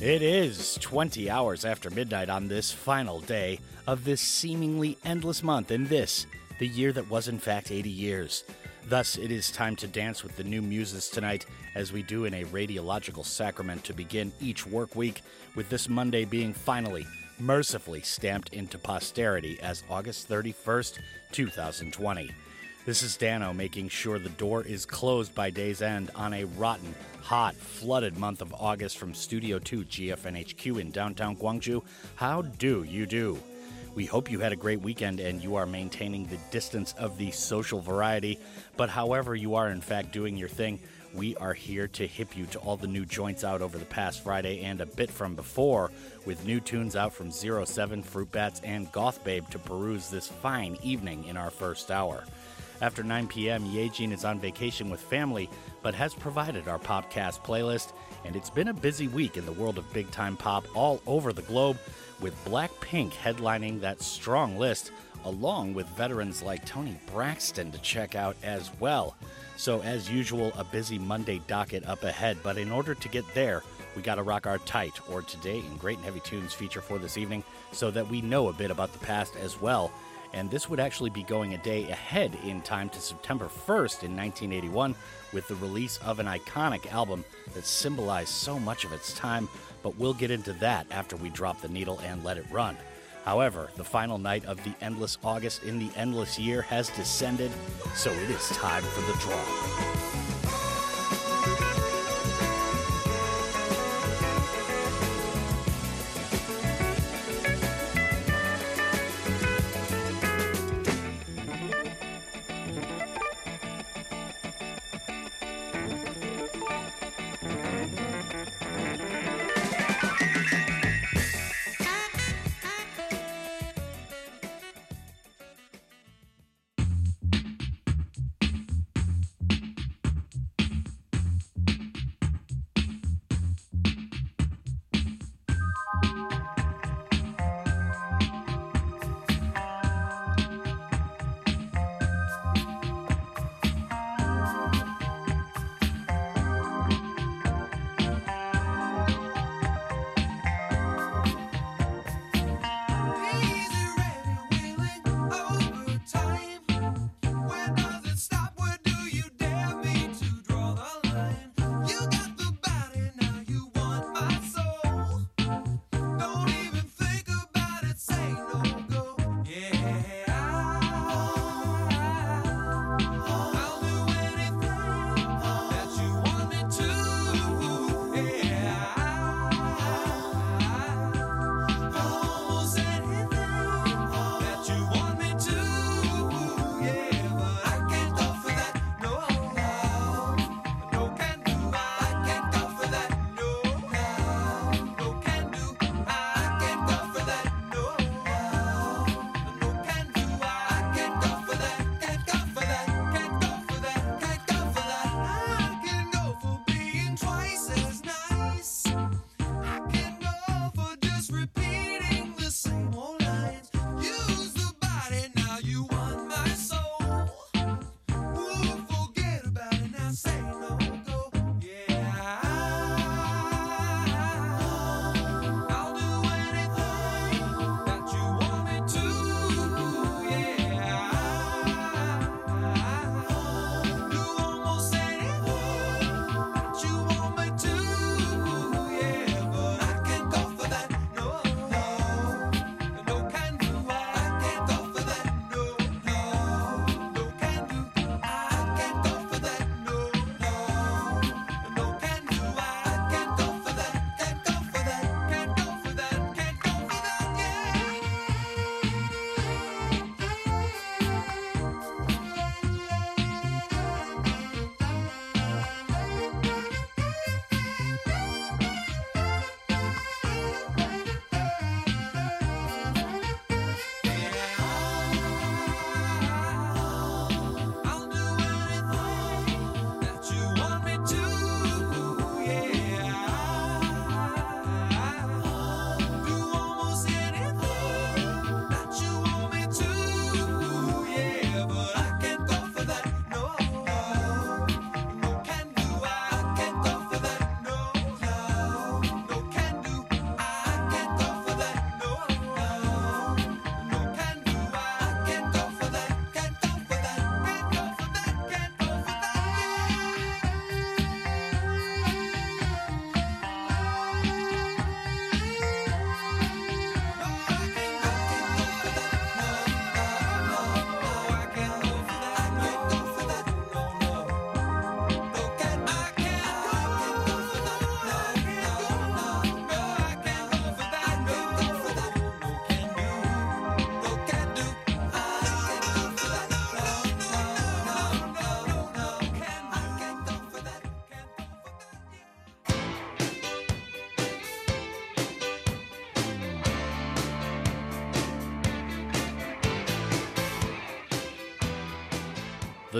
It is 20 hours after midnight on this final day of this seemingly endless month and this, the year that was in fact 80 years. Thus, it is time to dance with the new muses tonight, as we do in a radiological sacrament to begin each work week, with this Monday being finally, mercifully stamped into posterity as August 31st, 2020. This is Dano making sure the door is closed by day's end on a rotten, hot, flooded month of August from Studio 2 GFNHQ in downtown Gwangju. How do you do? We hope you had a great weekend and you are maintaining the distance of the social variety. But however you are, in fact, doing your thing, we are here to hip you to all the new joints out over the past Friday and a bit from before, with new tunes out from Zero Seven, Fruit Bats, and Goth Babe to peruse this fine evening in our first hour. After 9 p.m., Yejin is on vacation with family, but has provided our podcast playlist, and it's been a busy week in the world of big time pop all over the globe, with Blackpink headlining that strong list, along with veterans like Tony Braxton to check out as well. So, as usual, a busy Monday docket up ahead, but in order to get there, we got to rock our tight, or today in Great and Heavy Tunes feature for this evening, so that we know a bit about the past as well and this would actually be going a day ahead in time to September 1st in 1981 with the release of an iconic album that symbolized so much of its time, but we'll get into that after we drop the needle and let it run. However, the final night of the endless August in the endless year has descended, so it is time for the draw.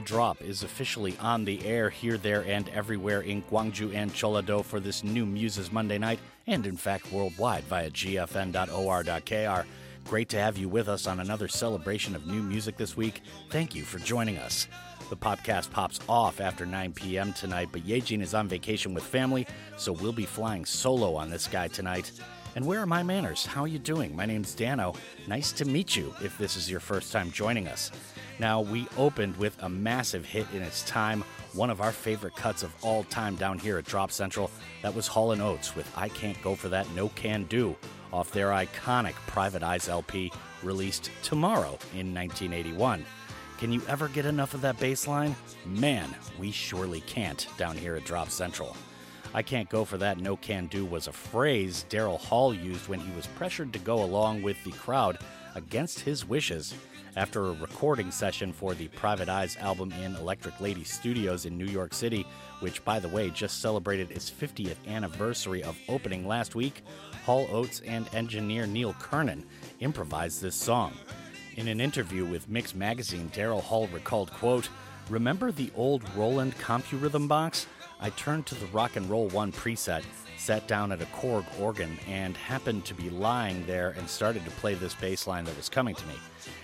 The Drop is officially on the air here, there, and everywhere in Gwangju and Jeollado for this new Muses Monday night, and in fact worldwide via gfn.or.kr. Great to have you with us on another celebration of new music this week. Thank you for joining us. The podcast pops off after 9 p.m. tonight, but Yejin is on vacation with family, so we'll be flying solo on this guy tonight. And where are my manners? How are you doing? My name's Dano. Nice to meet you if this is your first time joining us. Now, we opened with a massive hit in its time, one of our favorite cuts of all time down here at Drop Central. That was Hall & Oates with I Can't Go For That No Can Do off their iconic Private Eyes LP released tomorrow in 1981. Can you ever get enough of that bass line? Man, we surely can't down here at Drop Central. I can't go for that no can do was a phrase Daryl Hall used when he was pressured to go along with the crowd against his wishes after a recording session for the Private Eyes album in Electric Lady Studios in New York City, which, by the way, just celebrated its 50th anniversary of opening last week. Hall Oates and engineer Neil Kernon improvised this song. In an interview with Mix Magazine, Daryl Hall recalled, quote, Remember the old Roland CompuRhythm box? I turned to the Rock and Roll 1 preset, sat down at a Korg organ, and happened to be lying there and started to play this bass line that was coming to me.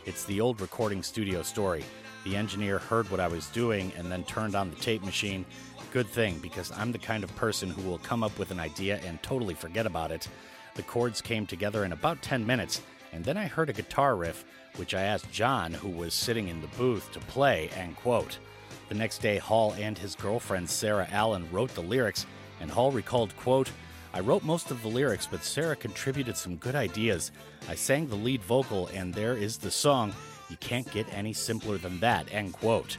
It's the old recording studio story. The engineer heard what I was doing and then turned on the tape machine. Good thing, because I'm the kind of person who will come up with an idea and totally forget about it. The chords came together in about 10 minutes, and then I heard a guitar riff, which I asked John, who was sitting in the booth, to play, and quote. The next day, Hall and his girlfriend Sarah Allen wrote the lyrics, and Hall recalled, quote, I wrote most of the lyrics, but Sarah contributed some good ideas. I sang the lead vocal, and there is the song. You can't get any simpler than that, end quote.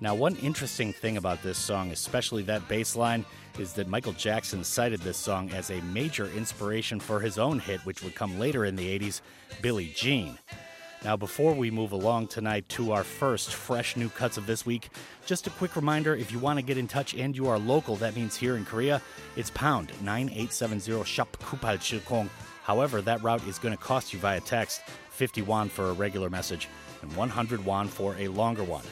Now, one interesting thing about this song, especially that bass line, is that Michael Jackson cited this song as a major inspiration for his own hit, which would come later in the 80s, Billie Jean. Now, before we move along tonight to our first fresh new cuts of this week, just a quick reminder if you want to get in touch and you are local, that means here in Korea, it's pound 9870 shop kupal chilkong. However, that route is going to cost you via text 50 won for a regular message and 100 won for a longer one.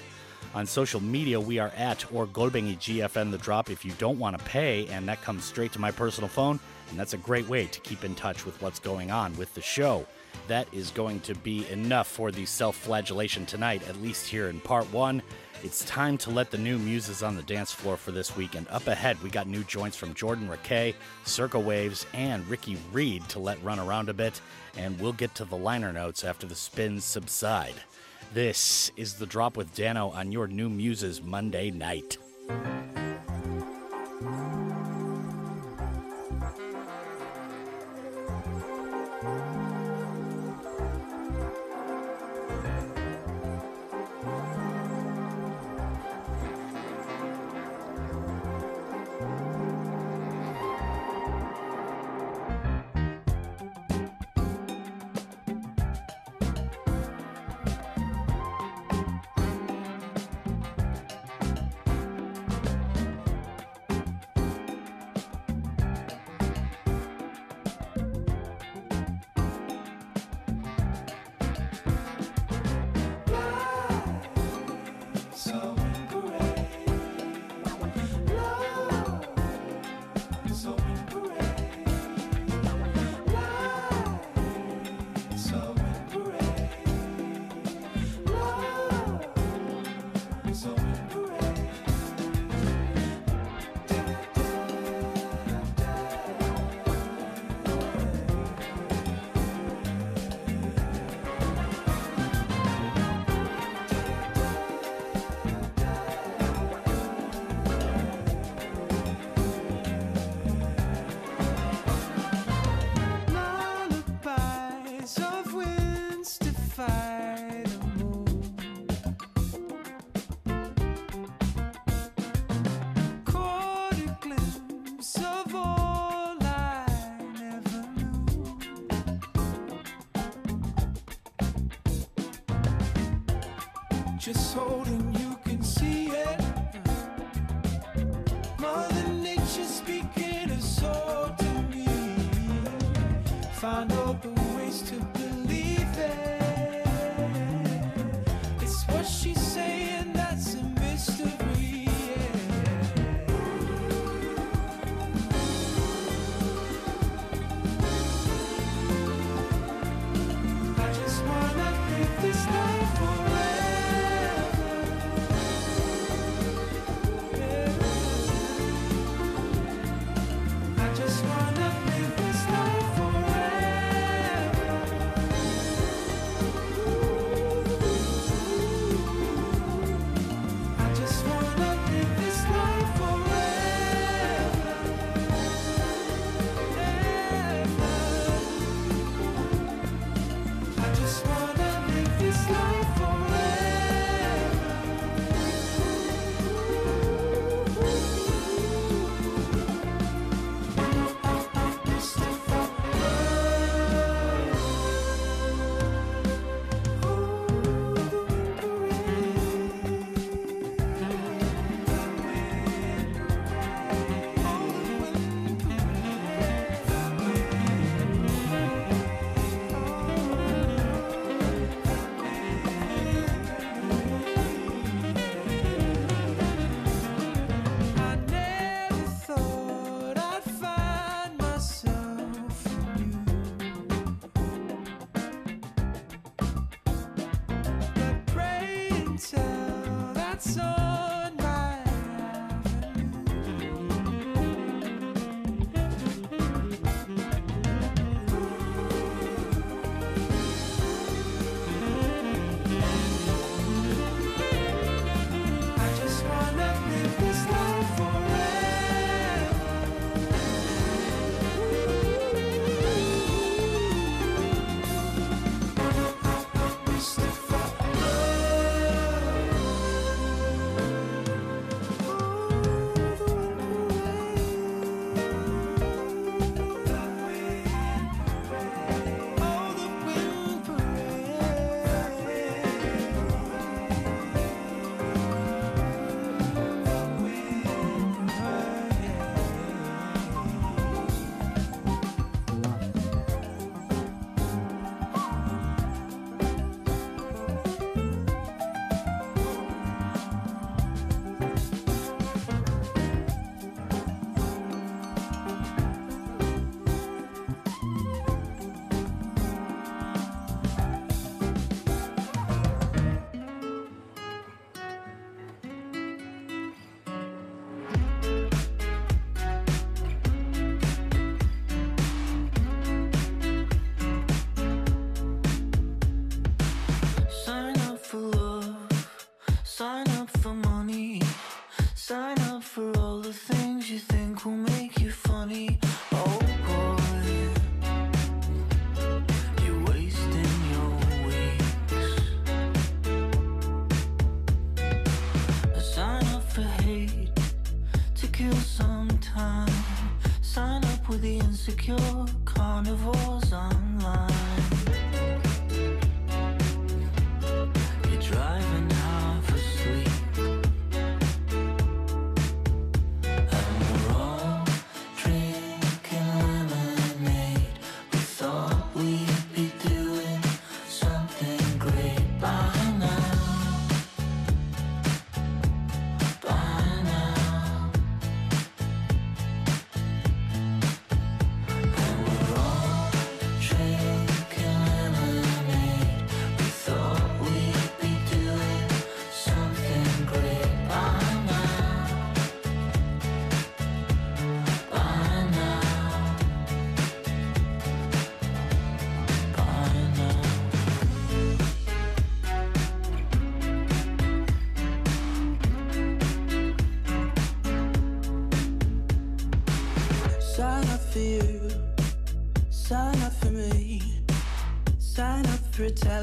On social media, we are at or Golbengi GFN The Drop if you don't want to pay, and that comes straight to my personal phone, and that's a great way to keep in touch with what's going on with the show that is going to be enough for the self flagellation tonight, at least here in part one. It's time to let the new muses on the dance floor for this week. And up ahead, we got new joints from Jordan Rakei, Circa Waves, and Ricky Reed to let run around a bit. And we'll get to the liner notes after the spins subside. This is The Drop with Dano on your new muses Monday night.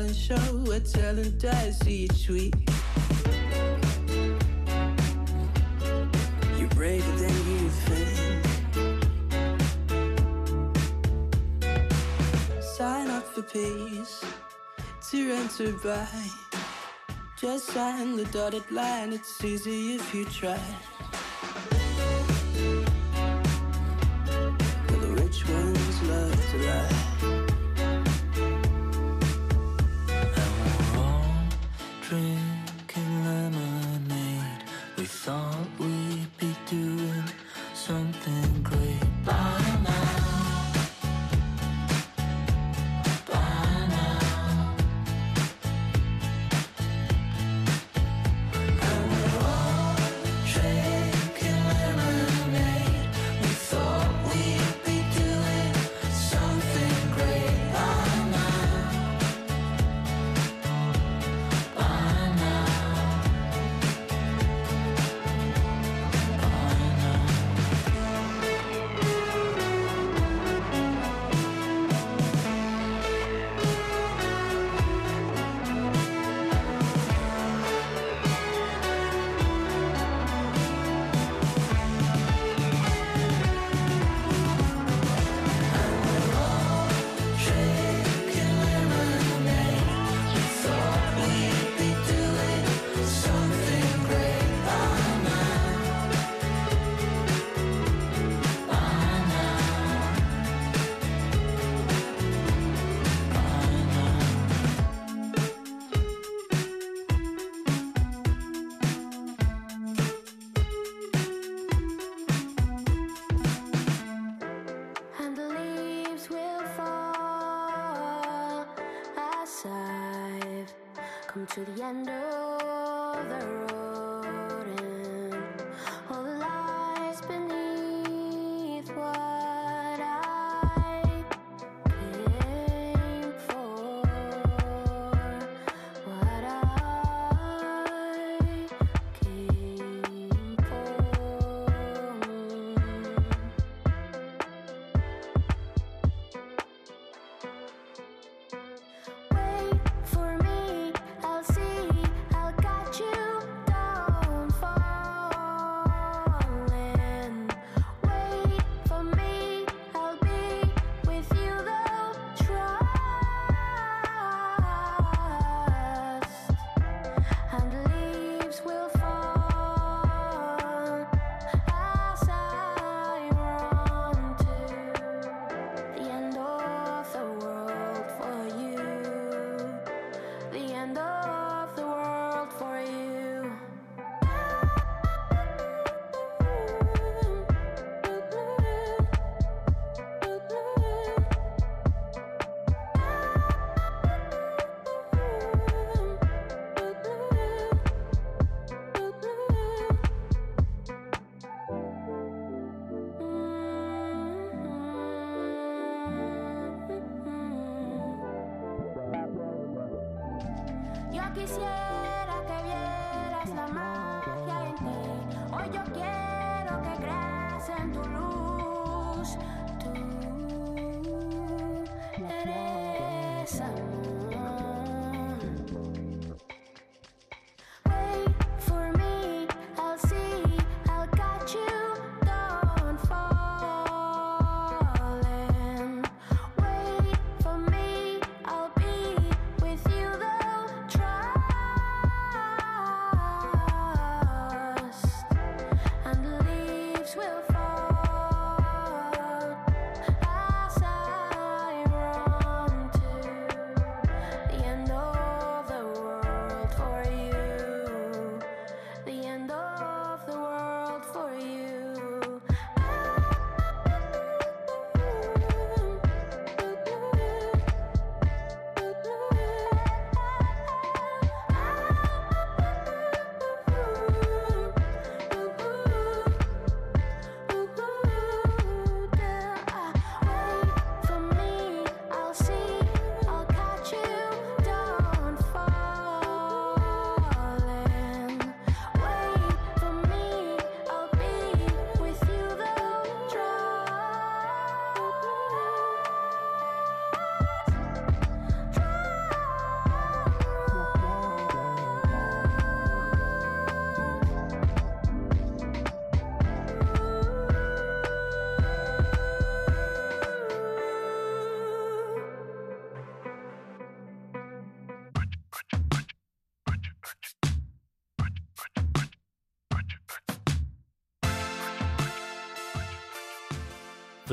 talent show, a talent I see each week. You're braver than you think. Sign up for peace to enter by. Just sign the dotted line, it's easy if you try.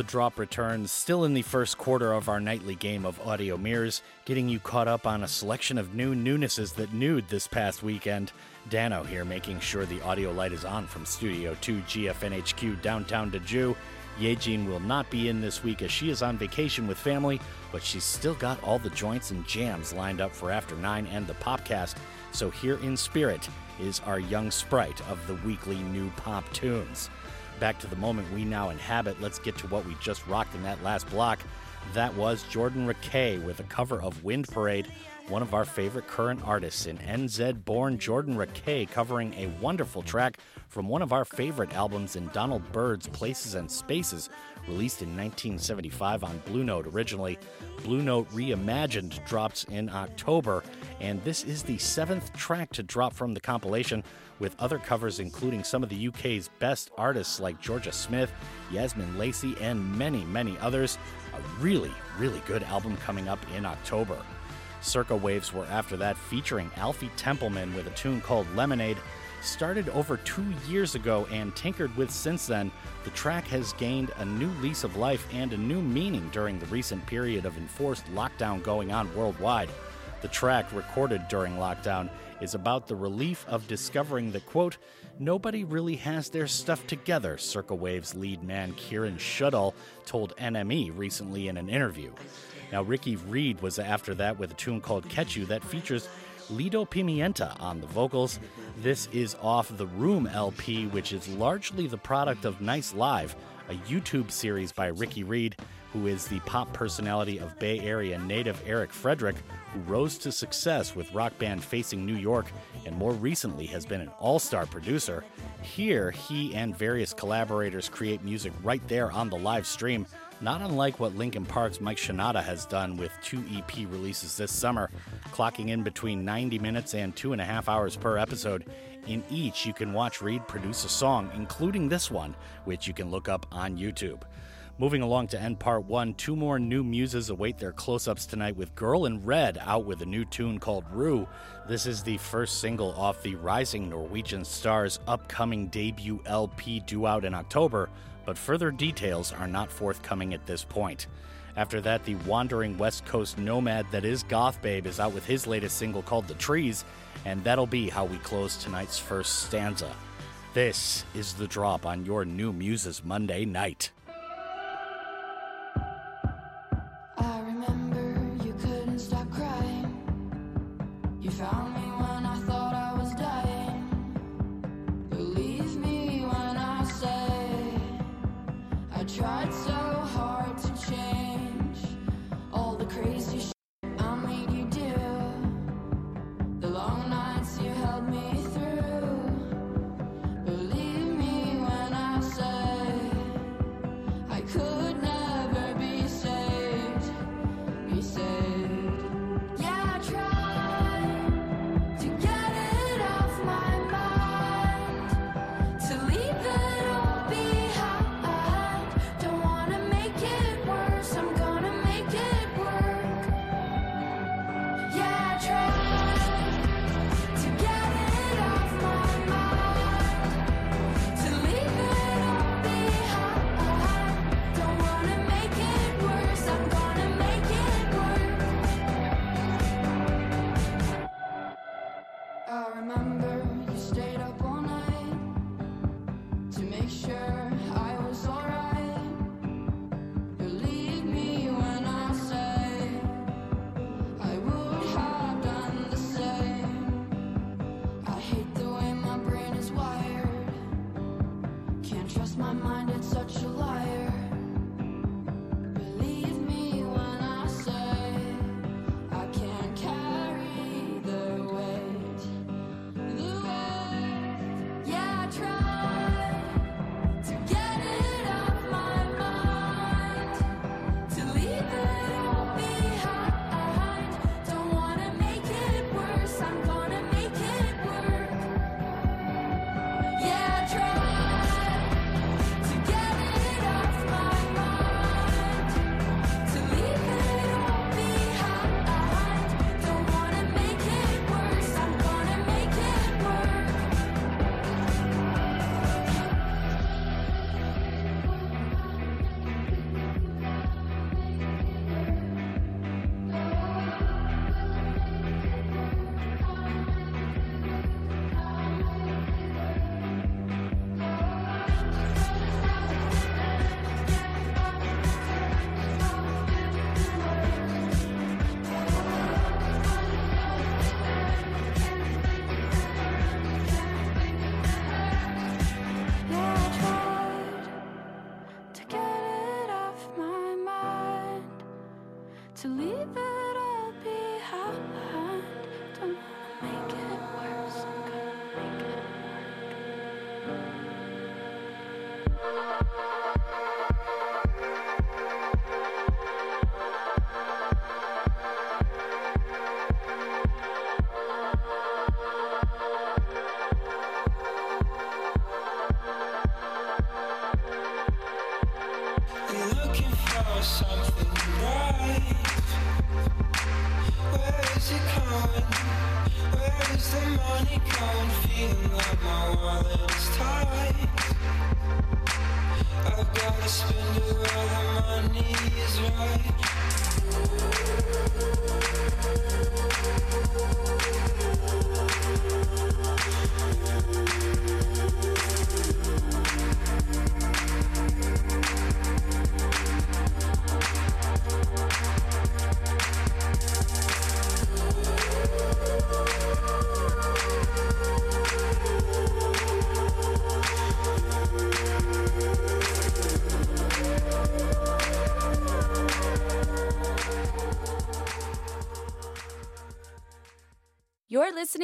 Drop returns, still in the first quarter of our nightly game of audio mirrors, getting you caught up on a selection of new newnesses that nude this past weekend. Dano here making sure the audio light is on from Studio 2 GFNHQ downtown to Jeju. Yejin will not be in this week as she is on vacation with family, but she's still got all the joints and jams lined up for After 9 and the Popcast. So here in spirit is our young sprite of the weekly new pop tunes. Back to the moment we now inhabit, let's get to what we just rocked in that last block. That was Jordan Rakei with a cover of Wind Parade, one of our favorite current artists in NZ born Jordan Rakei covering a wonderful track from one of our favorite albums in Donald Byrd's Places and Spaces, released in 1975 on Blue Note originally. Blue Note Reimagined drops in October, and this is the seventh track to drop from the compilation, with other covers including some of the UK's best artists like Jorja Smith, Yasmin Lacey, and many, many others. A really, really good album coming up in October. Circa Waves were after that, featuring Alfie Templeman with a tune called Lemonade. Started over two years ago and tinkered with since then, the track has gained a new lease of life and a new meaning during the recent period of enforced lockdown going on worldwide. The track, recorded during lockdown, is about the relief of discovering that, quote, nobody really has their stuff together, Circa Waves lead man Kieran Shudall told NME recently in an interview. Now, Ricky Reed was after that with a tune called Catch You that features Lido Pimienta on the vocals. This is off the Room LP, which is largely the product of Nice Live, a YouTube series by Ricky Reed, who is the pop personality of Bay Area native Eric Frederick, who rose to success with rock band Facing New York and more recently has been an all star producer. Here, he and various collaborators create music right there on the live stream, not unlike what Linkin Park's Mike Shinoda has done with two EP releases this summer, clocking in between 90 minutes and two and a half hours per episode. In each, you can watch Reed produce a song, including this one, which you can look up on YouTube. Moving along to end part one, two more new muses await their close ups tonight with Girl in Red out with a new tune called Rue. This is the first single off the Rising Norwegian Stars upcoming debut LP due out in October, but further details are not forthcoming at this point. After that, the wandering West Coast nomad that is Goth Babe is out with his latest single called The Trees, and that'll be how we close tonight's first stanza. This is the drop on your new Muses Monday night.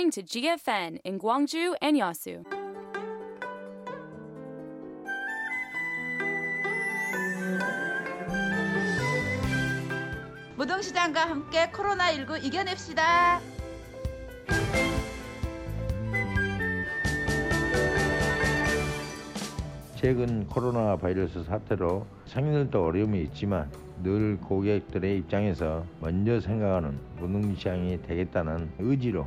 Listening to GFN in Gwangju and Yasu. 무등시장과 함께 코로나19 이겨냅시다. 최근 코로나 바이러스 사태로 상인들도 어려움이 있지만 늘 고객들의 입장에서 먼저 생각하는 무능시장이 되겠다는 의지로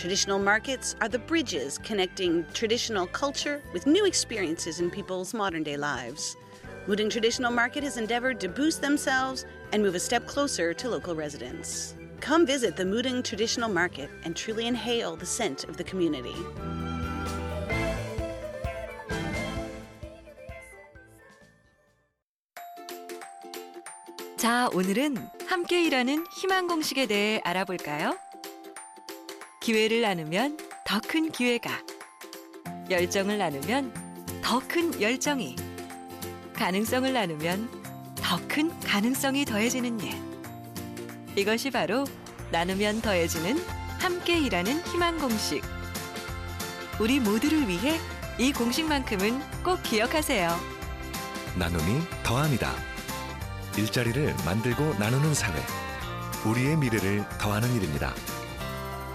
Traditional markets are the bridges connecting traditional culture with new experiences in people's modern day lives. Wooding Traditional Market has endeavored to boost themselves and move a step closer to local residents. Come visit the Mudeung Traditional Market and truly inhale the scent of the community. 자, 오늘은 함께 일하는 희망 공식에 대해 알아볼까요? 기회를 나누면 더 큰 기회가, 열정을 나누면 더 큰 열정이, 가능성을 나누면 더 큰 가능성이 더해지는 일. 이것이 바로 나누면 더해지는 함께 일하는 희망 공식. 우리 모두를 위해 이 공식만큼은 꼭 기억하세요. 나눔이 더합니다. 일자리를 만들고 나누는 사회. 우리의 미래를 더하는 일입니다.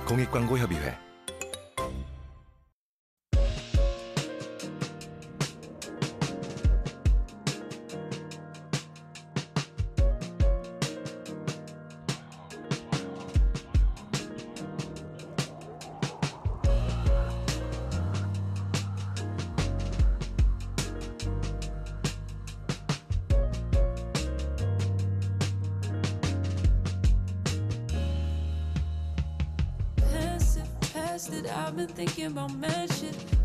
공익광고협의회 lasted. I've been thinking about mad.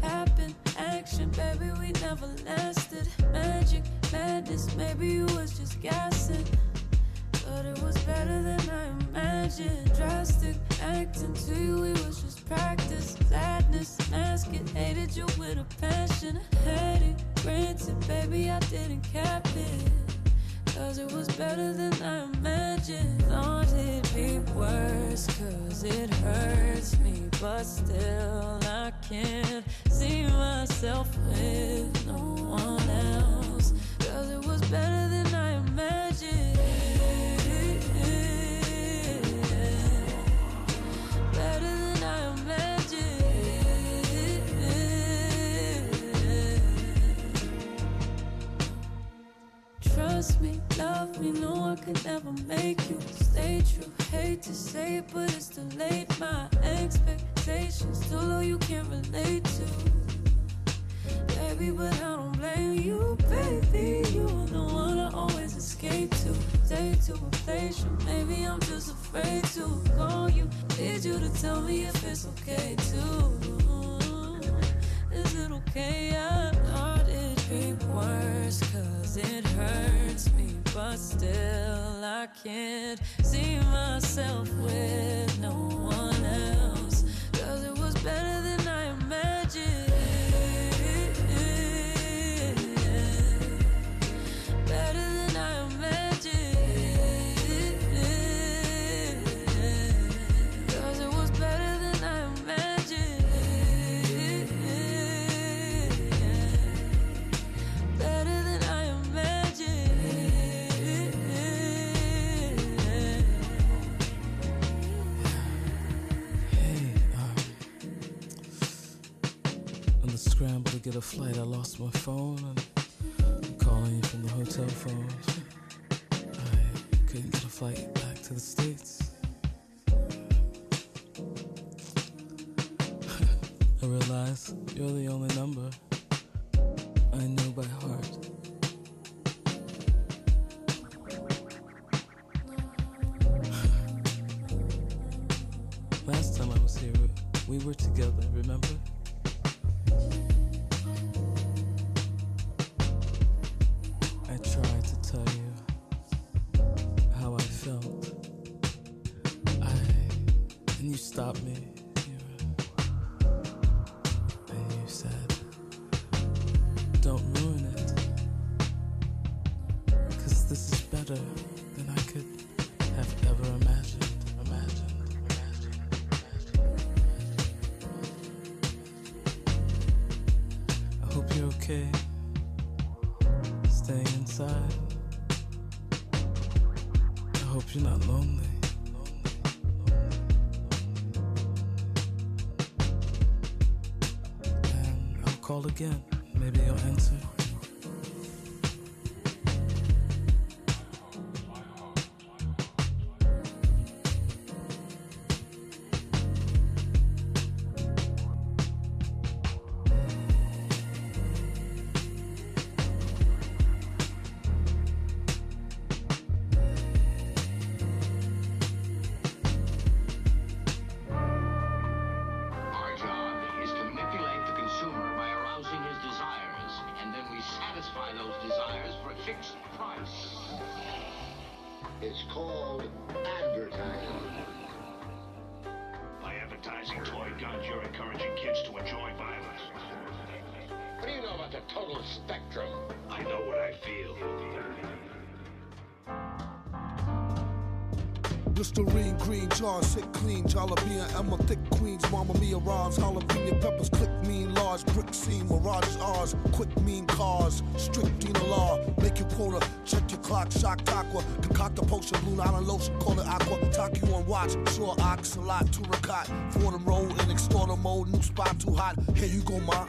Happen, action, baby, we never lasted. Magic, madness, maybe you was just gassing. But it was better than I imagined. Drastic acting to you, it was just practice. Sadness, mask it, hated you with a passion. Had it, granted, baby, I didn't cap it. Cause it was better than I imagined. Thought it'd be worse, cause it hurts me. But still, I can't see myself with no me, no one could never make you stay true. Hate to say it, but it's too late. My expectations too low, you can't relate to. Baby, but I don't blame you, baby. You are the one I always escape to. Stay to replace you. Maybe I'm just afraid to call you. Need you to tell me if it's okay too. Is it okay? I thought it'd be worse, cause it. But still, I can't see myself with no one else. Cause it was better get a flight, I lost my phone. And I'm calling you from the hotel phone. I couldn't get a flight back to the States. I realize you're the only number I know by heart. Last time I was here, we were together, remember? Listerine, green jars, sit clean, jalapeno, Emma, thick queens, Mama Mia rhymes, jalapeno peppers, click mean, large brick scene, mirages ours, quick mean cars, strict Dina law, make your quota, check your clock, shock aqua, concoct a potion, blue island lotion, call it aqua, talk you on watch, sure ox, a lot, for them roll in extorter mode, new spot too hot, here you go, ma,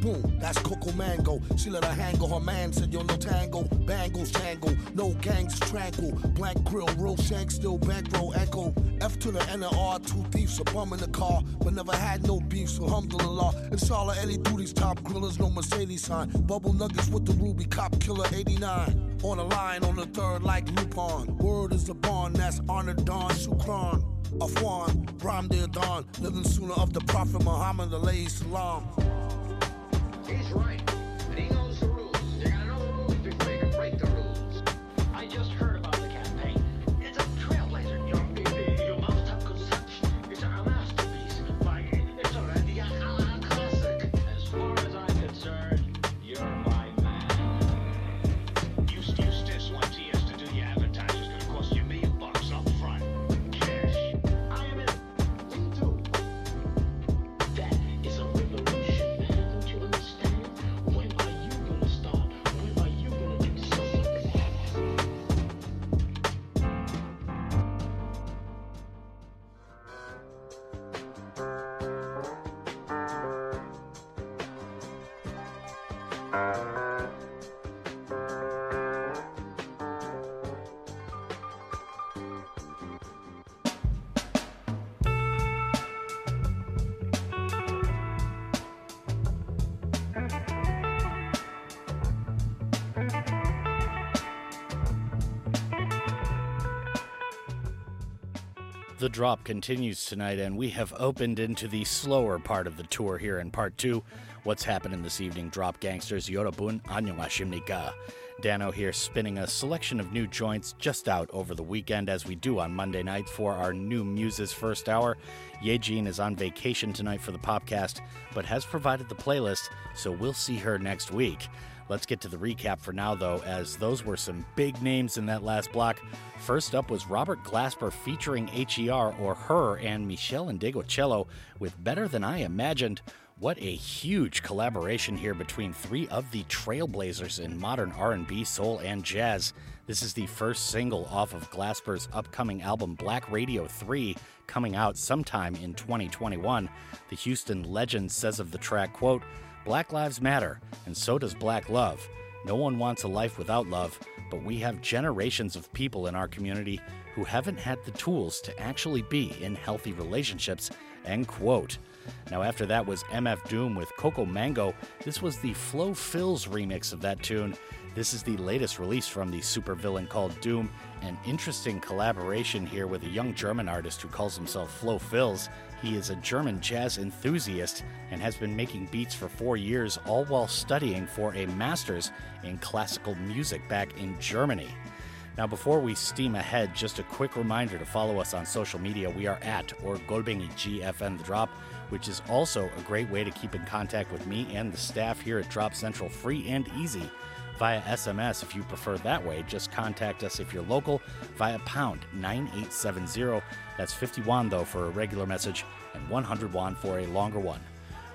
boom. That's Coco Mango. She let her hang go. Her man said, Yo, no tango. Bangles tangle. No gangs tranquil. Black grill. Real shank still bankroll echo. F to the N and R. Two thieves. A bum in the car. But never had no beef. So alhamdulillah. Inshallah, Eddie Duty's top grillers. No Mercedes sign. Bubble nuggets with the ruby. Cop killer 89. On the line on the third like Lupon. Word is the bond. That's honor Don Shukran. Afwan, Ram Dear Dawn, living sooner of the Prophet Muhammad, alayhi salam. Right. drop continues tonight, and we have opened into the slower part of the tour here in part two. What's happening this evening? Drop Gangsters, Yorobun, Annyeonghaseyo. Dano here spinning a selection of new joints just out over the weekend, as we do on Monday night for our new Muses first hour. Yejin is on vacation tonight for the podcast, but has provided the playlist, so we'll see her next week. Let's get to the recap for now, though, as those were some big names in that last block. First up was Robert Glasper featuring HER or Her and Meshell Ndegeocello with Better Than I Imagined. What a huge collaboration here between three of the trailblazers in modern R&B, soul, and jazz. This is the first single off of Glasper's upcoming album Black Radio 3 coming out sometime in 2021. The Houston legend says of the track, quote, Black lives matter, and so does black love. No one wants a life without love, but we have generations of people in our community who haven't had the tools to actually be in healthy relationships. End quote. Now, after that was MF Doom with Coco Mango. This was the FloFilz remix of that tune. This is the latest release from the supervillain called Doom. An interesting collaboration here with a young German artist who calls himself FloFilz. He is a German jazz enthusiast and has been making beats for four years, all while studying for a master's in classical music back in Germany. Now, before we steam ahead, just a quick reminder to follow us on social media. We are at or Golbengi GFN The Drop, which is also a great way to keep in contact with me and the staff here at Drop Central free and easy via SMS if you prefer that way. Just contact us if you're local via pound 9870. That's 50 won though for a regular message and 100 won for a longer one.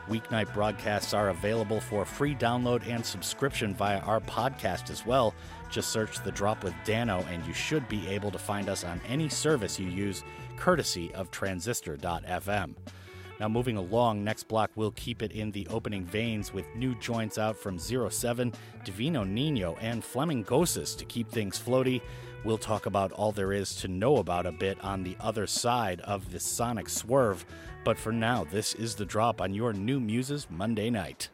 Weeknight broadcasts are available for free download and subscription via our podcast as well. Just search The Drop with Dano, and you should be able to find us on any service you use, courtesy of transistor.fm. Now, moving along, next block will keep it in the opening veins with new joints out from 07, Divino Nino, and Flamingosis to keep things floaty. We'll talk about all there is to know about a bit on the other side of the sonic swerve. But for now, this is the drop on your new Muses Monday night.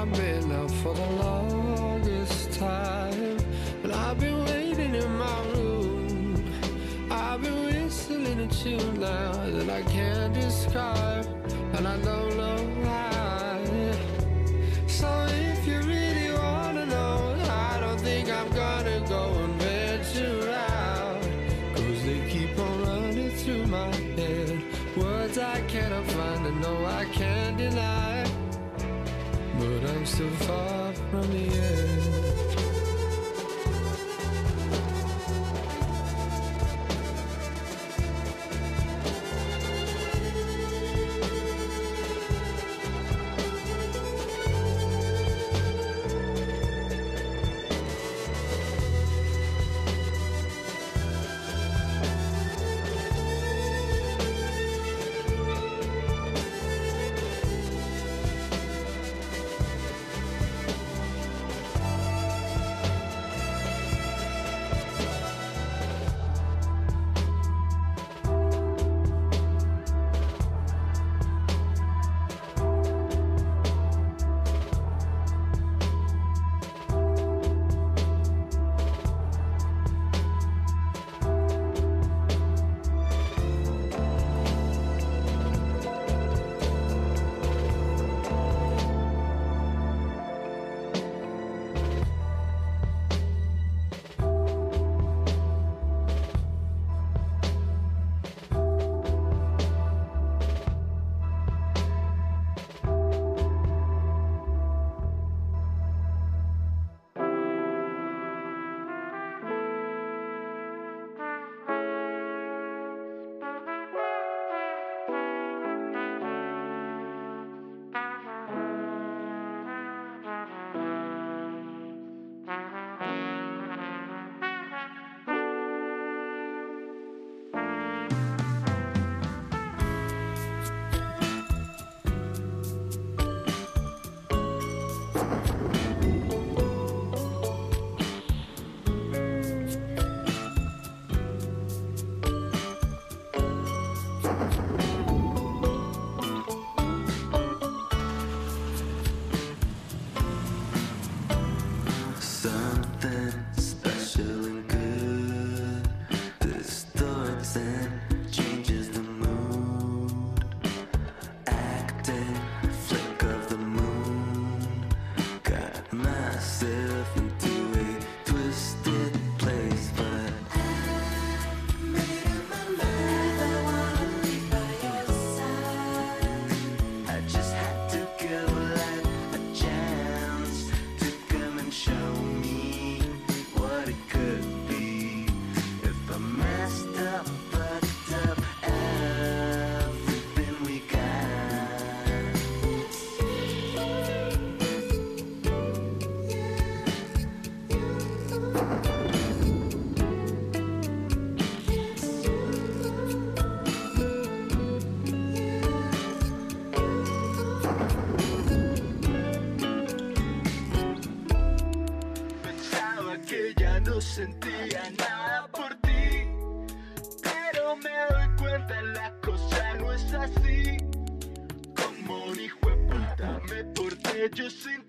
I've been out for the longest time. And I've been waiting in my room. I've been whistling a tune now that I can't describe. so far from the earth porté yo sin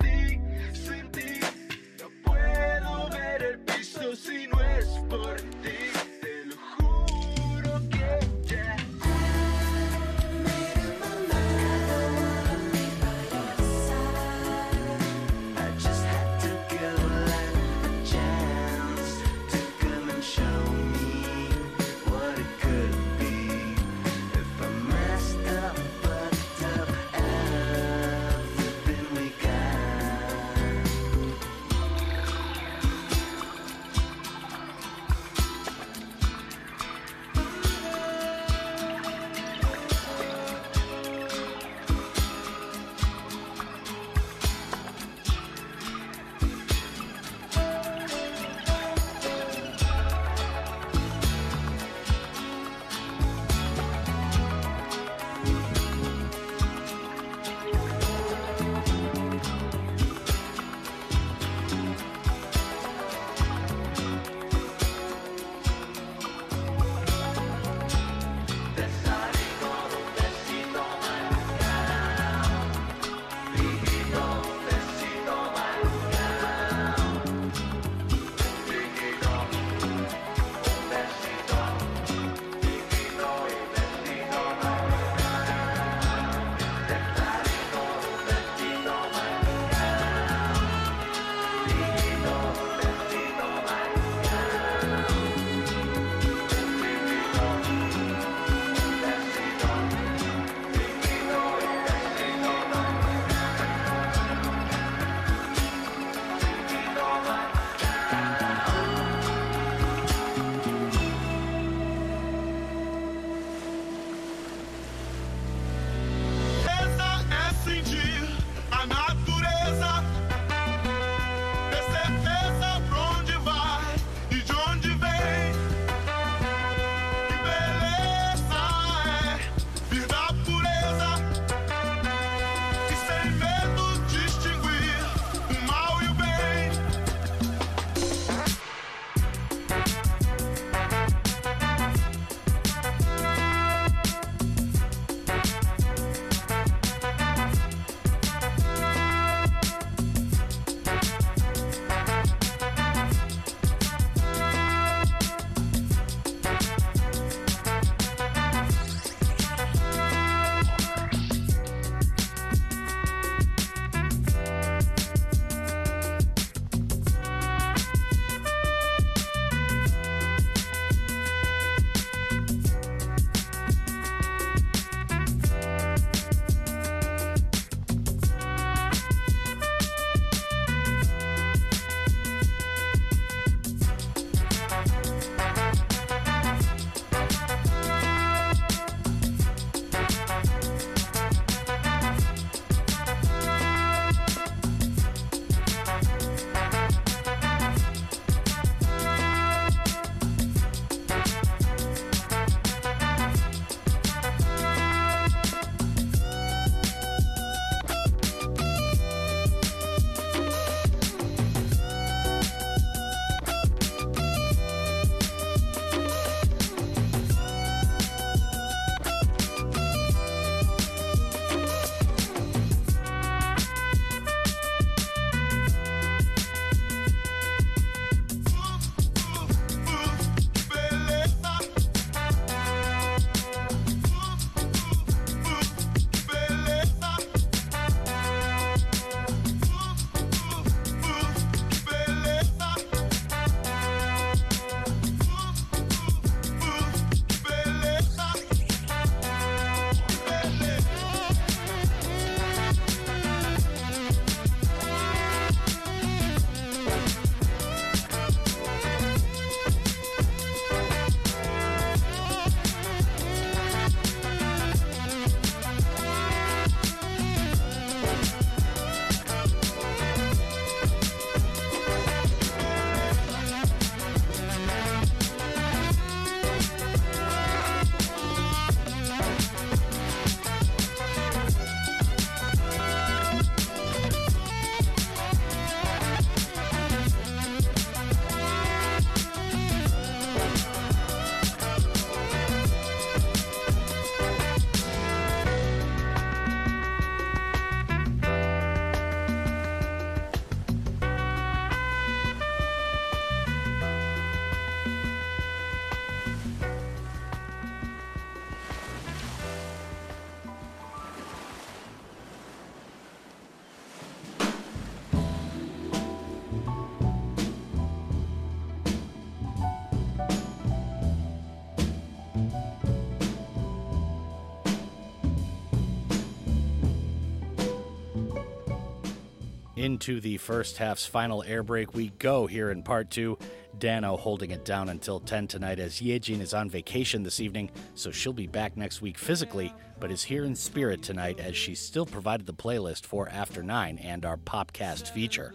Into the first half's final air break we go here in part two. Dano holding it down until 10 tonight as Yejin is on vacation this evening, so she'll be back next week physically, but is here in spirit tonight as she still provided the playlist for After 9 and our Popcast feature.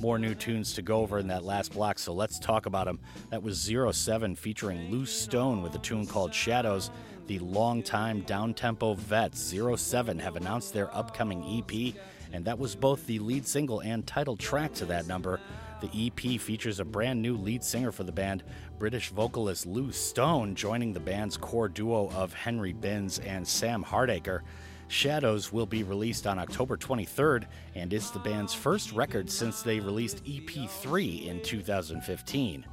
More new tunes to go over in that last block, so let's talk about them. That was 07 featuring Lou Stone with a tune called Shadows. The longtime downtempo vets 07 have announced their upcoming EP, and that was both the lead single and title track to that number. The EP features a brand new lead singer for the band, British vocalist Lou Stone, joining the band's core duo of Henry Binns and Sam Hardaker. Shadows will be released on October 23rd and is the band's first record since they released EP3 in 2015.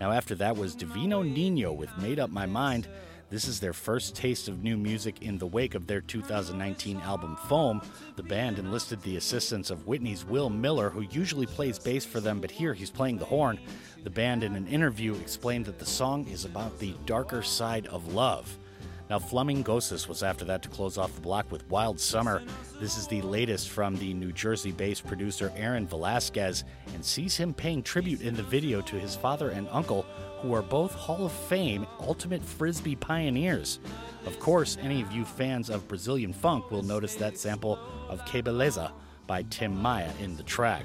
Now, after that was Divino Nino with Made Up My Mind. This is their first taste of new music in the wake of their 2019 album Foam. The band enlisted the assistance of Whitney's Will Miller, who usually plays bass for them, but here he's playing the horn. The band, in an interview, explained that the song is about the darker side of love. Now, Flamingosis was after that to close off the block with Wild Summer. This is the latest from the New Jersey based producer Aaron Velasquez and sees him paying tribute in the video to his father and uncle, who are both Hall of Fame ultimate frisbee pioneers. Of course, any of you fans of Brazilian funk will notice that sample of Que Beleza by Tim Maia in the track.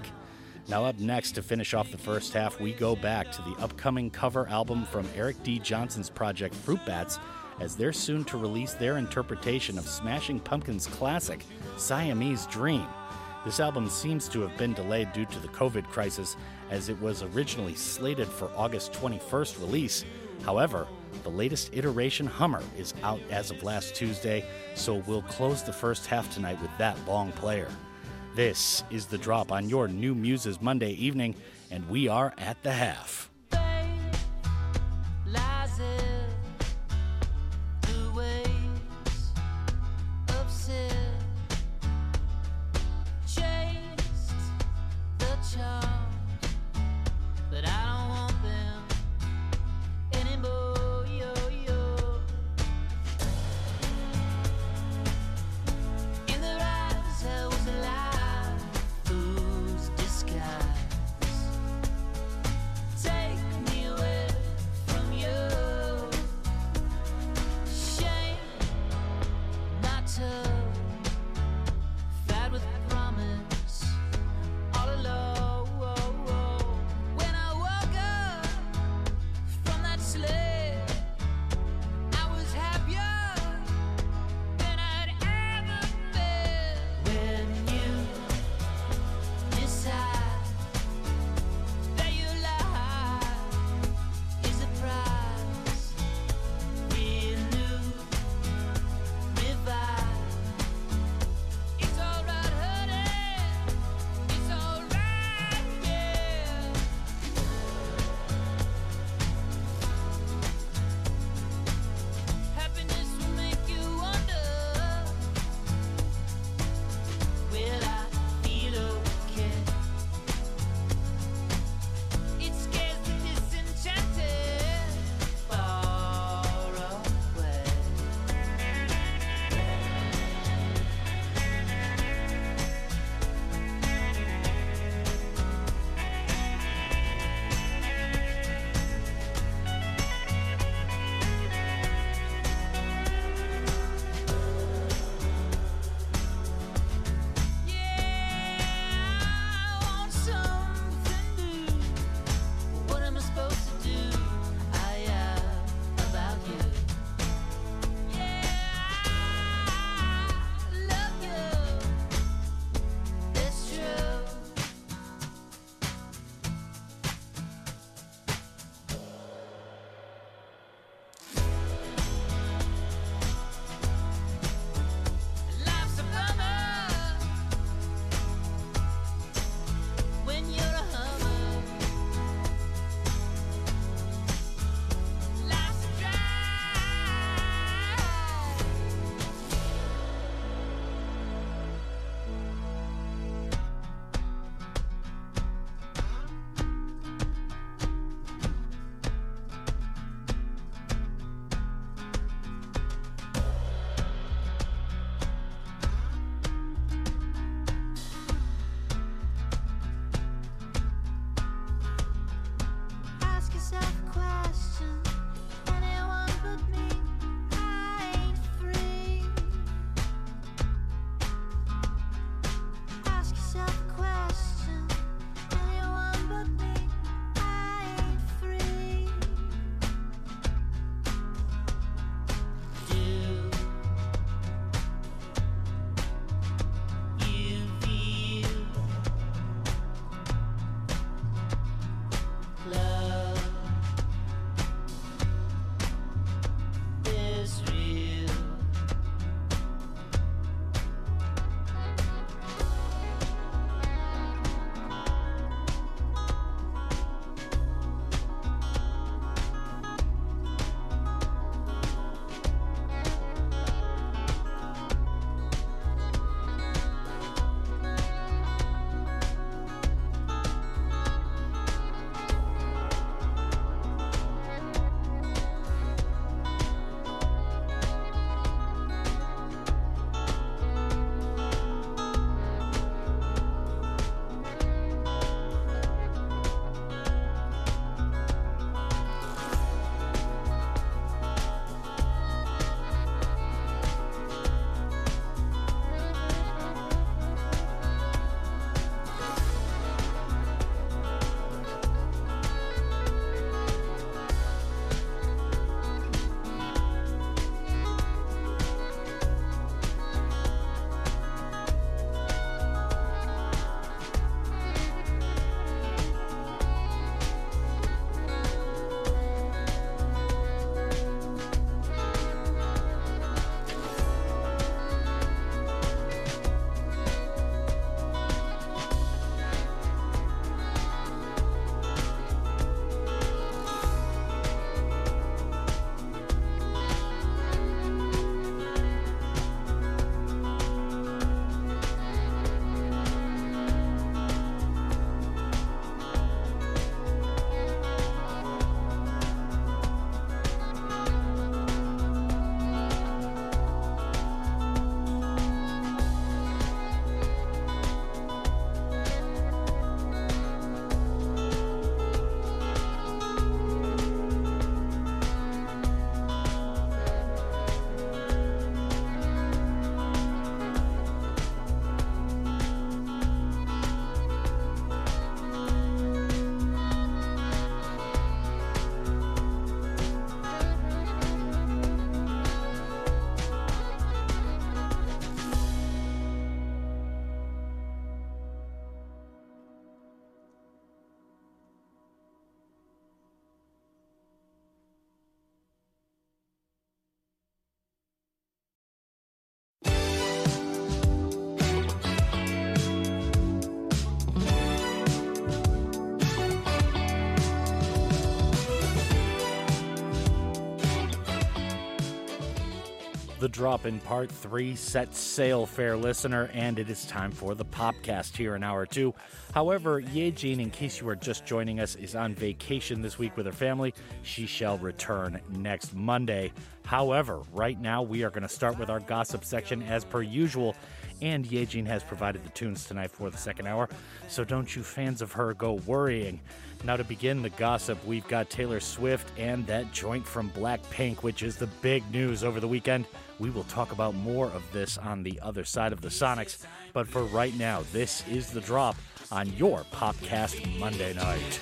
Now, up next to finish off the first half, we go back to the upcoming cover album from Eric D. Johnson's project Fruit Bats, as they're soon to release their interpretation of Smashing Pumpkins' classic, Siamese Dream. This album seems to have been delayed due to the COVID crisis, as it was originally slated for August 21st release. However, the latest iteration Hummer is out as of last Tuesday, so we'll close the first half tonight with that long player. This is the drop on your New Muses Monday evening, and we are at the half. Drop in part three sets sail, fair listener, and it is time for the Popcast here in hour two. However, Yejin, in case you are just joining us, is on vacation this week with her family. She shall return next Monday. However, right now we are going to start with our gossip section as per usual, and Yejin has provided the tunes tonight for the second hour, so don't you fans of her go worrying. Now, to begin the gossip, we've got Taylor Swift and that joint from Blackpink, which is the big news over the weekend. We will talk about more of this on the other side of the Sonics, but for right now, this is the drop on your Popcast Monday night.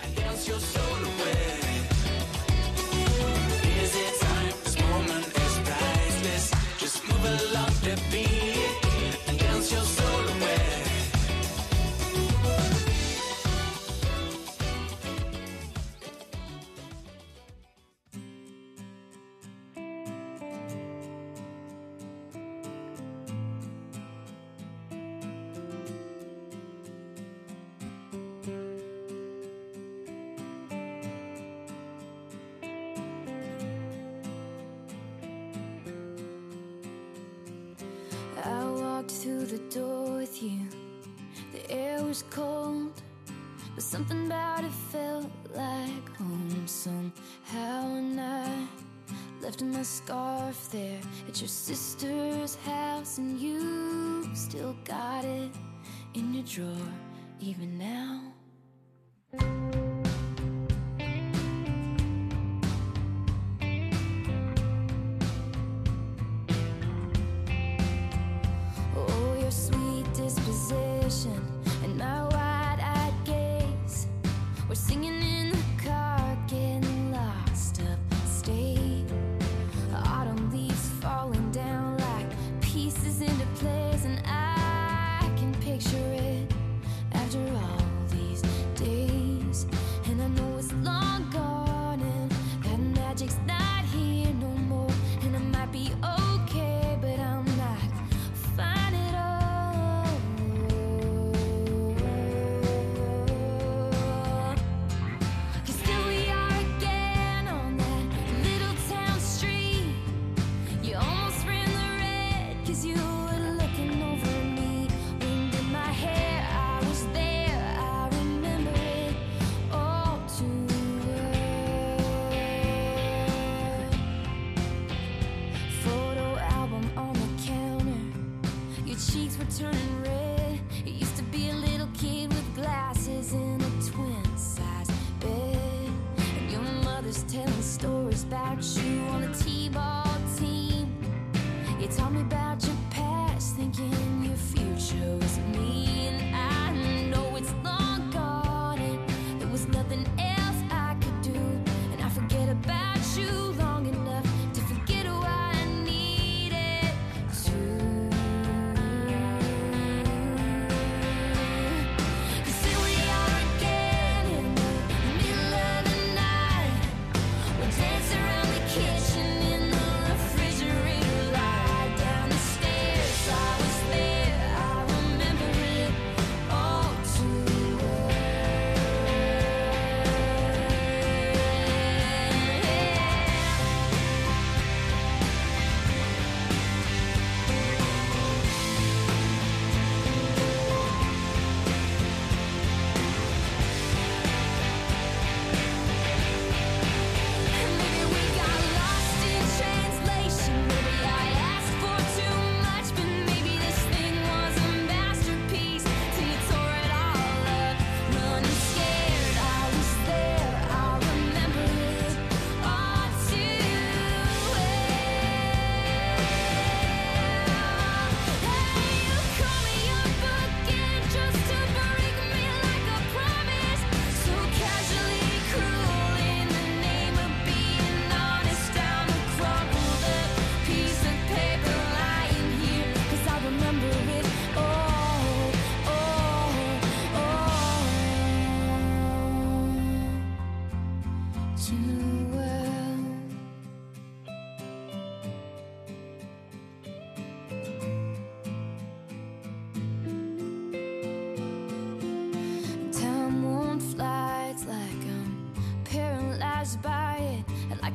Through the door with you. The air was cold, but something about it felt like home somehow. And I left my scarf there at your sister's house, and you still got it in your drawer, even now.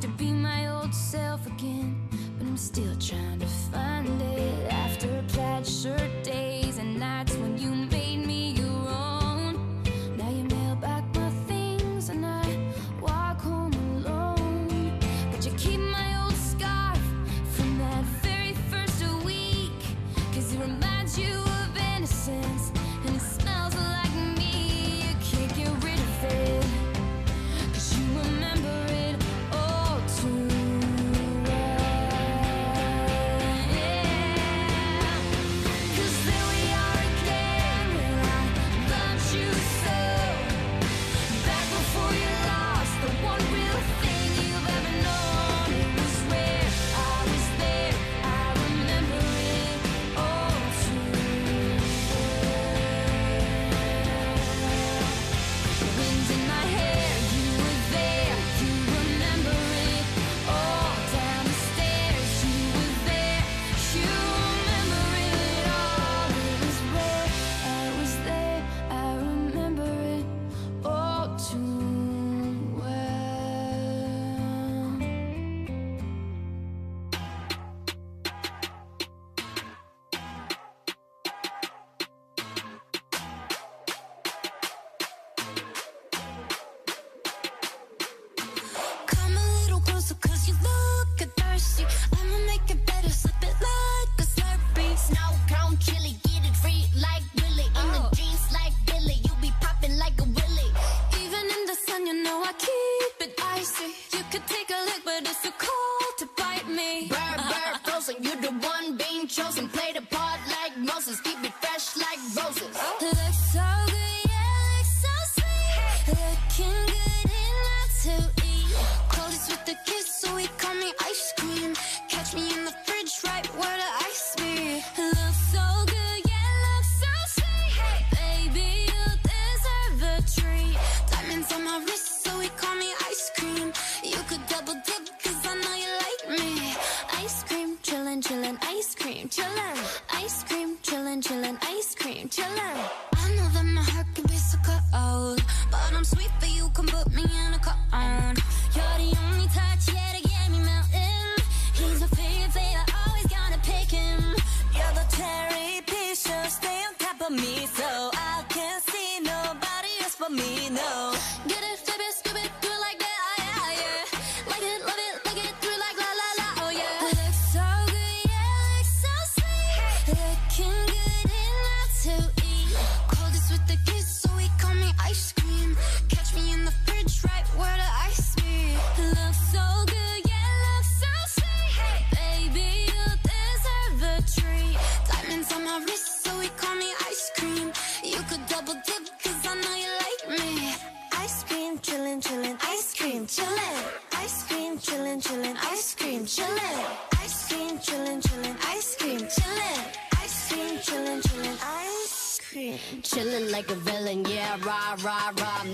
to be my old self again, but I'm still trying to.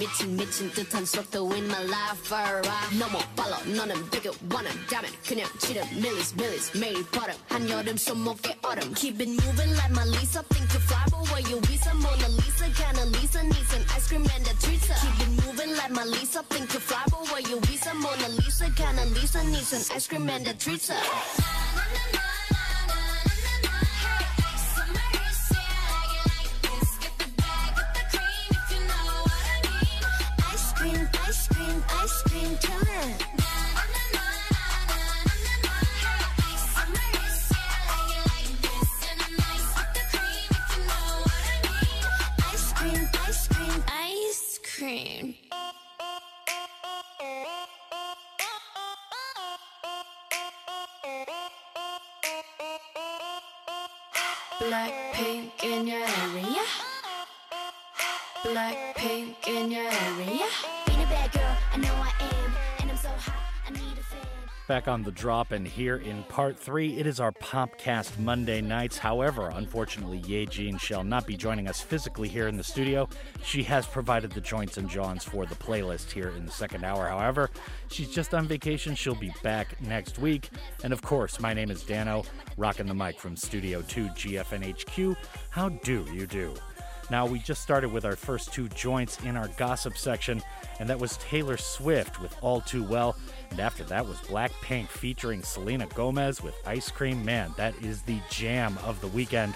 미친 미친 듯한 속도인 my life alright 너무 빨라 너는 비교원한다면 그냥 지름 밀리스 밀리스 매일 버릇 한여름 손목에 얼음 Keep it moving like my Lisa. Think you fly but where you be? Some Mona Lisa kinda Lisa needs some ice cream and a treat Keep it moving like my Lisa. Think you fly but where you be? Some Mona Lisa kinda Lisa needs some ice cream and a treat. I'm. back on the drop and here in part three. It is our Popcast Monday nights. However, unfortunately, Yejin shall not be joining us physically here in the studio. She has provided the joints and johns for the playlist here in the second hour. However, she's just on vacation. She'll be back next week. And of course, my name is Dano, rocking the mic from Studio 2 GFNHQ. How do you do? Now, we just started with our first two joints in our gossip section, and that was Taylor Swift with All Too Well. And after that was Blackpink featuring Selena Gomez with Ice Cream Man. That is the jam of the weekend.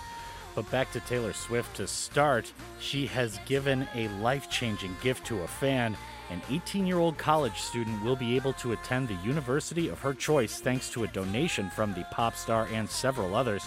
But back to Taylor Swift to start, she has given a life changing gift to a fan. An 18 year old college student will be able to attend the university of her choice thanks to a donation from the pop star and several others.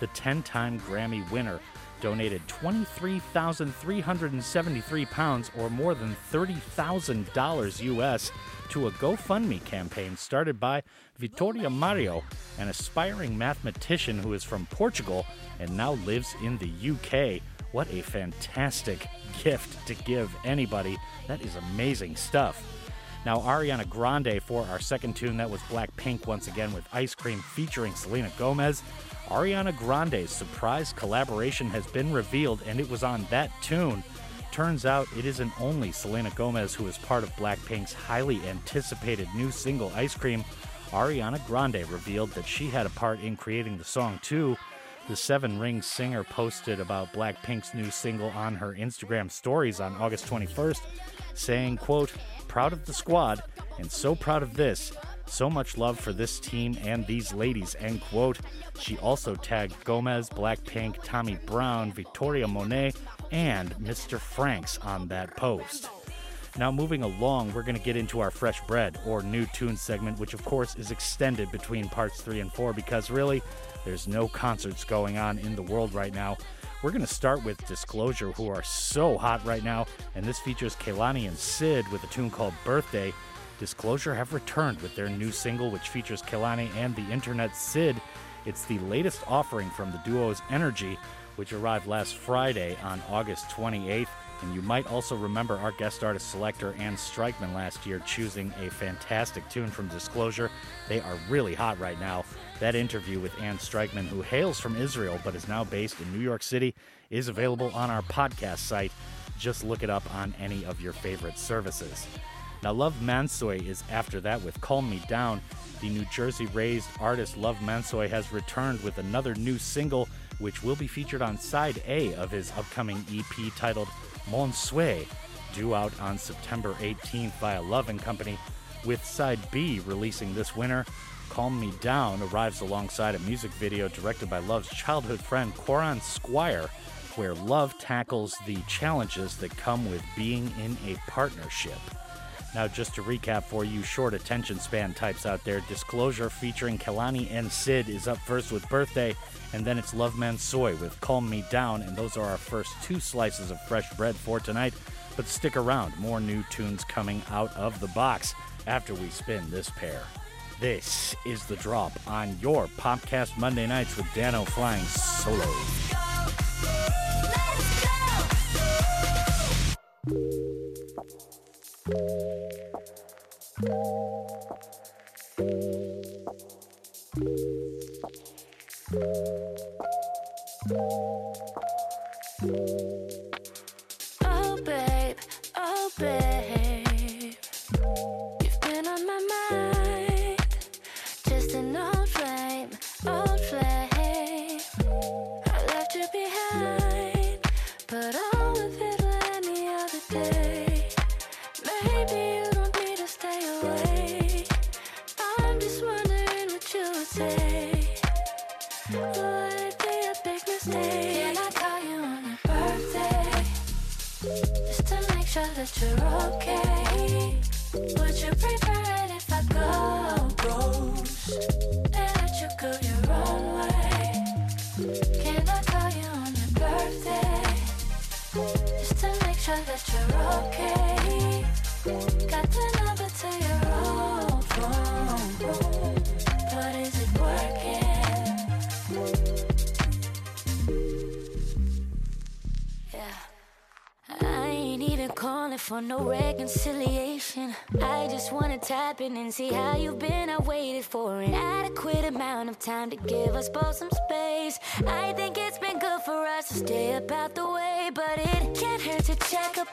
The 10 time Grammy winner donated 23,373 pounds or more than $30,000 US to a GoFundMe campaign started by Vitoria Mario, an aspiring mathematician who is from Portugal and now lives in the UK. What a fantastic gift to give anybody. That is amazing stuff. Now, Ariana Grande for our second tune, that was Blackpink once again with Ice Cream featuring Selena Gomez. Ariana Grande's surprise collaboration has been revealed, and it was on that tune. Turns out it isn't only Selena Gomez who is part of Blackpink's highly anticipated new single Ice Cream. Ariana Grande revealed that she had a part in creating the song too. The Seven Rings singer posted about Blackpink's new single on her Instagram stories on August 21st, saying, quote, proud of the squad and so proud of this. So much love for this team and these ladies, end quote. She also tagged Gomez, Blackpink, Tommy Brown, Victoria Monet, and Mr. Franks on that post. Now, moving along, we're going to get into our Fresh Bread or New Tune segment, which of course is extended between parts three and four because really, there's no concerts going on in the world right now. We're going to start with Disclosure, who are so hot right now, and this features Kehlani and Syd with a tune called Birthday. Disclosure have returned with their new single, which features Kehlani and the internet Syd. It's the latest offering from the duo's Energy, which arrived last Friday on August 28th. And you might also remember our guest artist selector Ann Strikeman last year choosing a fantastic tune from Disclosure. They are really hot right now. That interview with Ann Strikeman, who hails from Israel but is now based in New York City, is available on our podcast site. Just look it up on any of your favorite services. Now, Love Mansuy is after that with Calm Me Down. The New Jersey raised artist Love Mansuy has returned with another new single, which will be featured on side A of his upcoming EP titled Mon due out on September 18th via Love and Company, with side B releasing this winter. Calm Me Down arrives alongside a music video directed by Love's childhood friend Coran Squire, where Love tackles the challenges that come with being in a partnership. Now, just to recap for you short attention span types out there, Disclosure featuring Kehlani and Syd is up first with Birthday, and then it's Love Mansuy with Calm Me Down, and those are our first two slices of fresh bread for tonight. But stick around, more new tunes coming out of the box after we spin this pair. This is the drop on your Popcast Monday nights with Dano flying solo. Oh,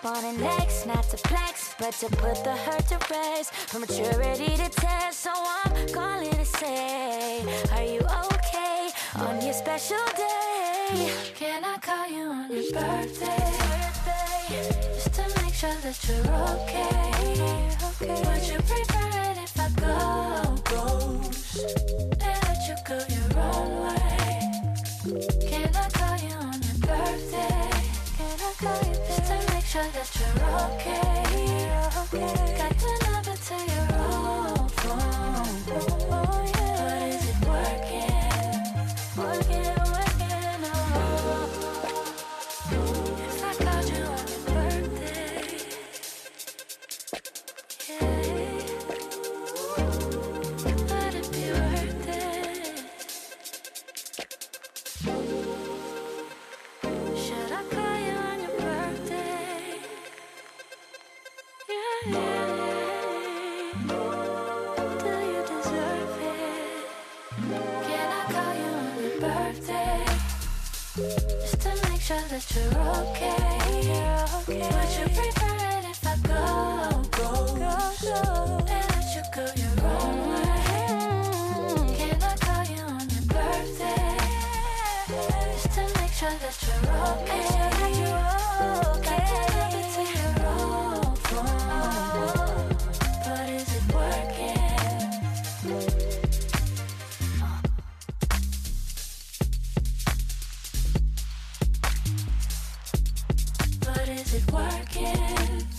want an not to flex, but to put the hurt to rest. From maturity to test, so I'm calling to say, Are you okay on your special day? Can I call you on your birthday? birthday? Just to make sure that you're okay. okay. Would you prefer it if I go ghost and let you go your own way? Can I call you on your birthday? Can I call you? sure that you're okay. Got to love until you're. sure that you're okay. You're okay. Would you prefer it if I go, go, go, go and let you go your own way? Can I call you on your birthday just to make sure that you're okay? is it working?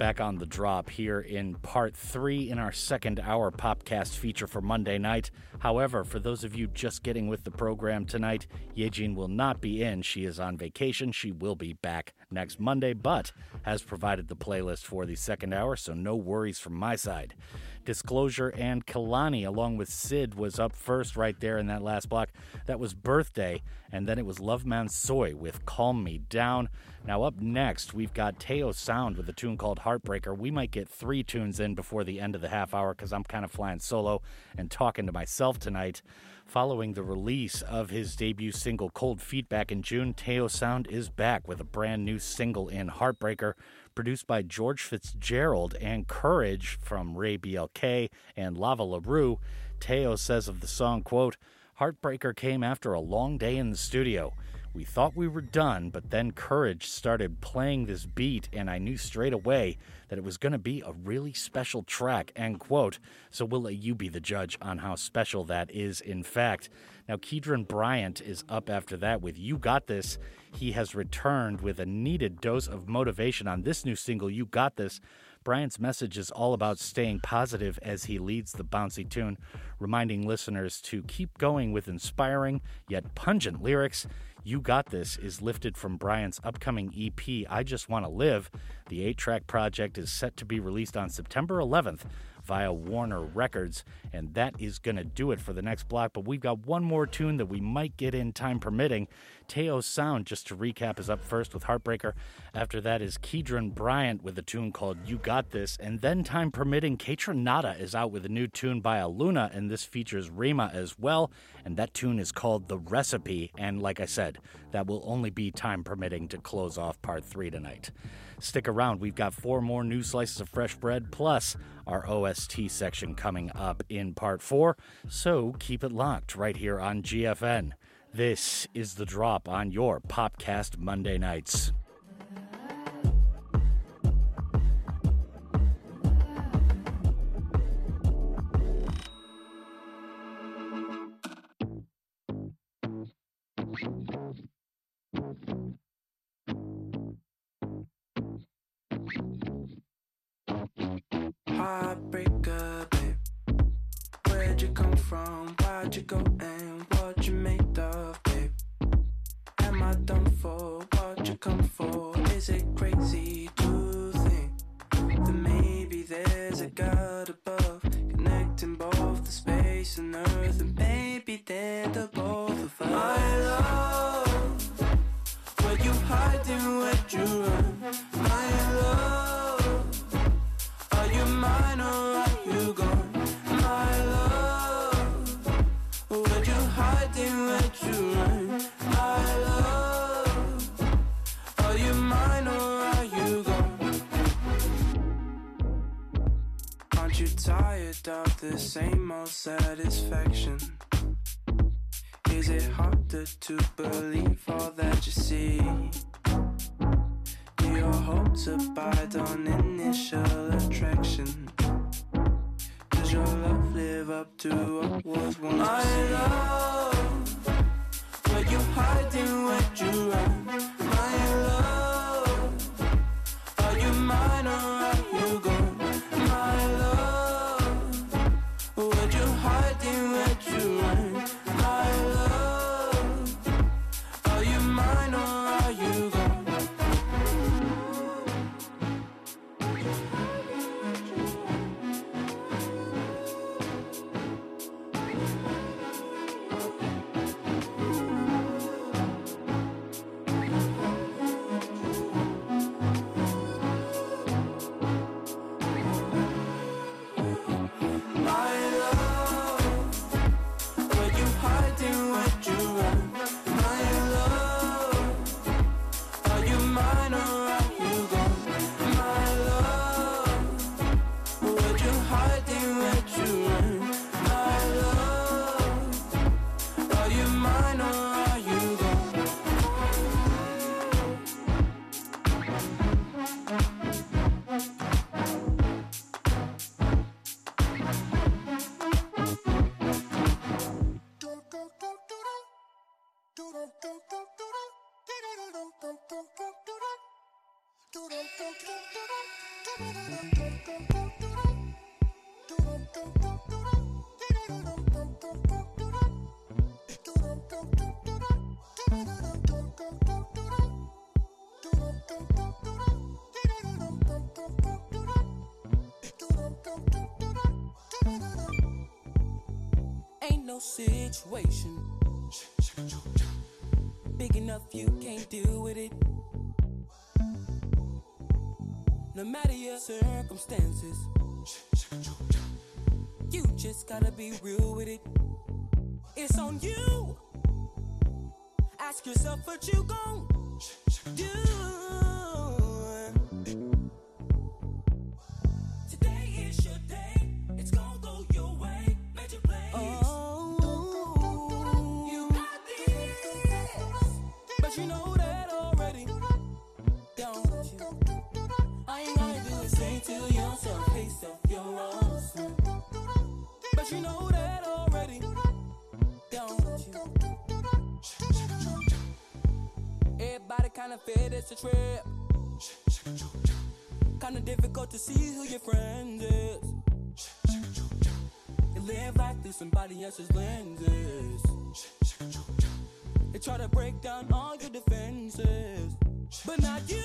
Back on the drop here in part three in our second hour podcast feature for Monday night. However, for those of you just getting with the program tonight, Yejin will not be in. She is on vacation. She will be back next Monday, but has provided the playlist for the second hour, so no worries from my side. Disclosure and Kehlani, along with Syd, was up first right there in that last block. That was Birthday, and then it was Love Mansuy with Calm Me Down. Now, up next, we've got Tayo Sound with a tune called Heartbreaker. We might get three tunes in before the end of the half hour because I'm kind of flying solo and talking to myself tonight. Following the release of his debut single Cold Feet back in June, Tayo Sound is back with a brand new single in Heartbreaker produced by George Fitzgerald and Courage from Ray BLK and Lava LaRue. Tayo says of the song, quote, Heartbreaker came after a long day in the studio. We thought we were done, but then Courage started playing this beat, and I knew straight away that it was going to be a really special track, end quote. So we'll let you be the judge on how special that is, in fact. Now, Keedron Bryant is up after that with You Got This. He has returned with a needed dose of motivation on this new single, You Got This. Bryant's message is all about staying positive as he leads the bouncy tune, reminding listeners to keep going with inspiring yet pungent lyrics. You Got This is lifted from Bryant's upcoming EP, I Just Want to Live. The eight track project is set to be released on September 11th via Warner Records, and that is going to do it for the next block. But we've got one more tune that we might get in time permitting. Tayo's Sound, just to recap, is up first with Heartbreaker. After that is Keedron Bryant with a tune called You Got This. And then, time permitting, Nada is out with a new tune by Aluna, and this features Rema as well. And that tune is called The Recipe. And like I said, that will only be time permitting to close off part three tonight. Stick around, we've got four more new slices of fresh bread, plus our OST section coming up in part four. So keep it locked right here on GFN. This is the drop on your Popcast Monday nights. Heartbreaker, babe. Where'd you come from? Why'd you go and what'd you? Am Done for? What you come for? Is it crazy to think that maybe there's a God above connecting both the space and earth, and maybe they're the both of us? My love, where you hiding? Where'd you run? Tired of the same old satisfaction? Is it harder to believe all that you see? Do your hopes abide on initial attraction? Does your love live up to what was once? My love, where you hiding? Where'd you run? Situation big enough you can't deal with it. No matter your circumstances, you just gotta be real with it. It's on you. Ask yourself what you gon' do. You know that already. Don't you? Everybody kinda fed it's a trip. Kinda difficult to see who your friend is. You live life through somebody else's lenses. They try to break down all your defenses, but not you.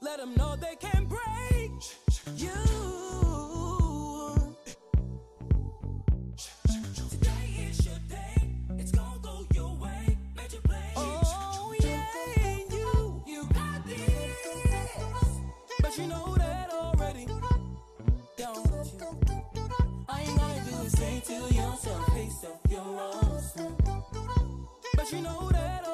Let them know they can break you. But you know that already. Don't you? All you gotta do is say to yourself, hey self, you're awesome. But you know that already.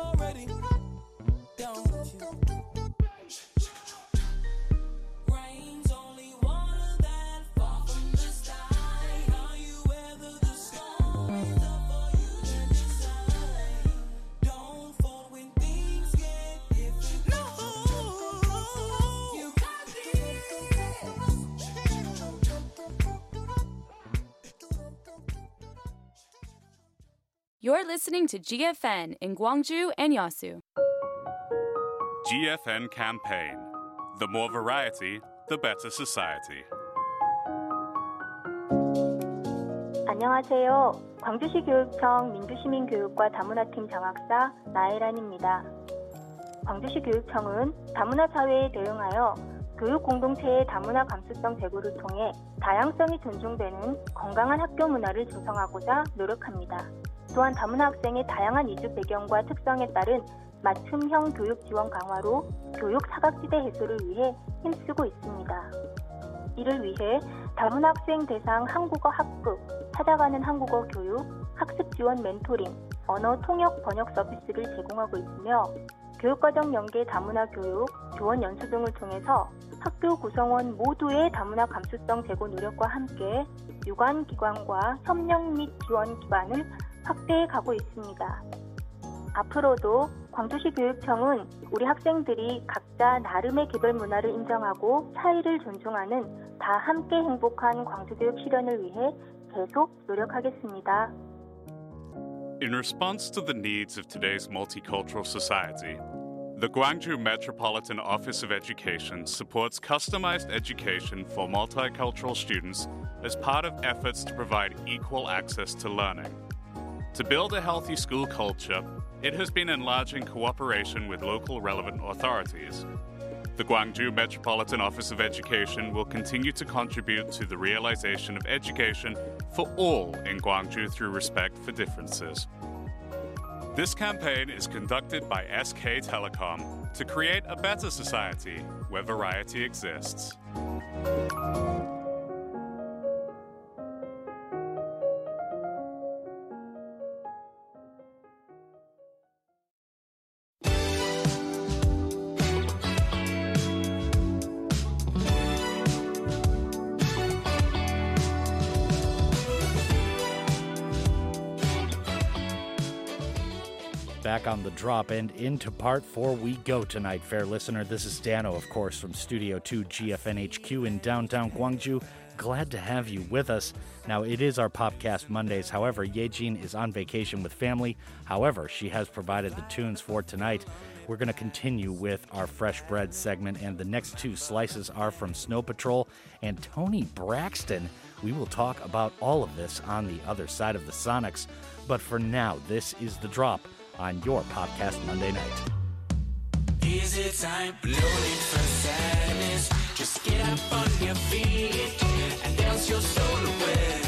You're listening to GFN in Gwangju and Yasu. GFN campaign. The more variety, the better society. 안녕하세요. 광주시 교육청 민주시민교육과 다문화팀 장학사 나혜란입니다. 광주시 교육청은 다문화 사회에 대응하여 교육 공동체의 다문화 감수성 제고를 통해 다양성이 존중되는 건강한 학교 문화를 조성하고자 노력합니다. 또한 다문화 학생의 다양한 이주 배경과 특성에 따른 맞춤형 교육 지원 강화로 교육 사각지대 해소를 위해 힘쓰고 있습니다. 이를 위해 다문화 학생 대상 한국어 학급, 찾아가는 한국어 교육, 학습 지원 멘토링, 언어 통역 번역 서비스를 제공하고 있으며 교육과정 연계 다문화 교육, 교원 연수 등을 통해서 학교 구성원 모두의 다문화 감수성 제고 노력과 함께 유관 기관과 협력 및 지원 기반을 확대해 가고 있습니다. 앞으로도 광주시 교육청은 우리 학생들이 각자 나름의 개별 문화를 인정하고 차이를 존중하는 다 함께 행복한 광주교육 실현을 위해 계속 노력하겠습니다. In response to the needs of today's multicultural society, the Gwangju Metropolitan Office of Education supports customized education for multicultural students as part of efforts to provide equal access to learning. To build a healthy school culture, it has been enlarging cooperation with local relevant authorities. The Gwangju Metropolitan Office of Education will continue to contribute to the realization of education for all in Gwangju through respect for differences. This campaign is conducted by SK Telecom to create a better society where variety exists. Back on the drop and into part four we go tonight, fair listener. This is Dano, of course, from Studio 2 GFNHQ in downtown Gwangju. glad to have you with us. Now, it is our Popcast Mondays. However, Yejin is on vacation with family. However, she has provided the tunes for tonight. We're going to continue with our Fresh Bread segment, and the next two slices are from Snow Patrol and Tony Braxton. We will talk about all of this on the other side of the Sonics. But for now, this is the drop on your Popcast Monday night. Is it time? No need for sadness. Just get up on your feet and dance your soul away.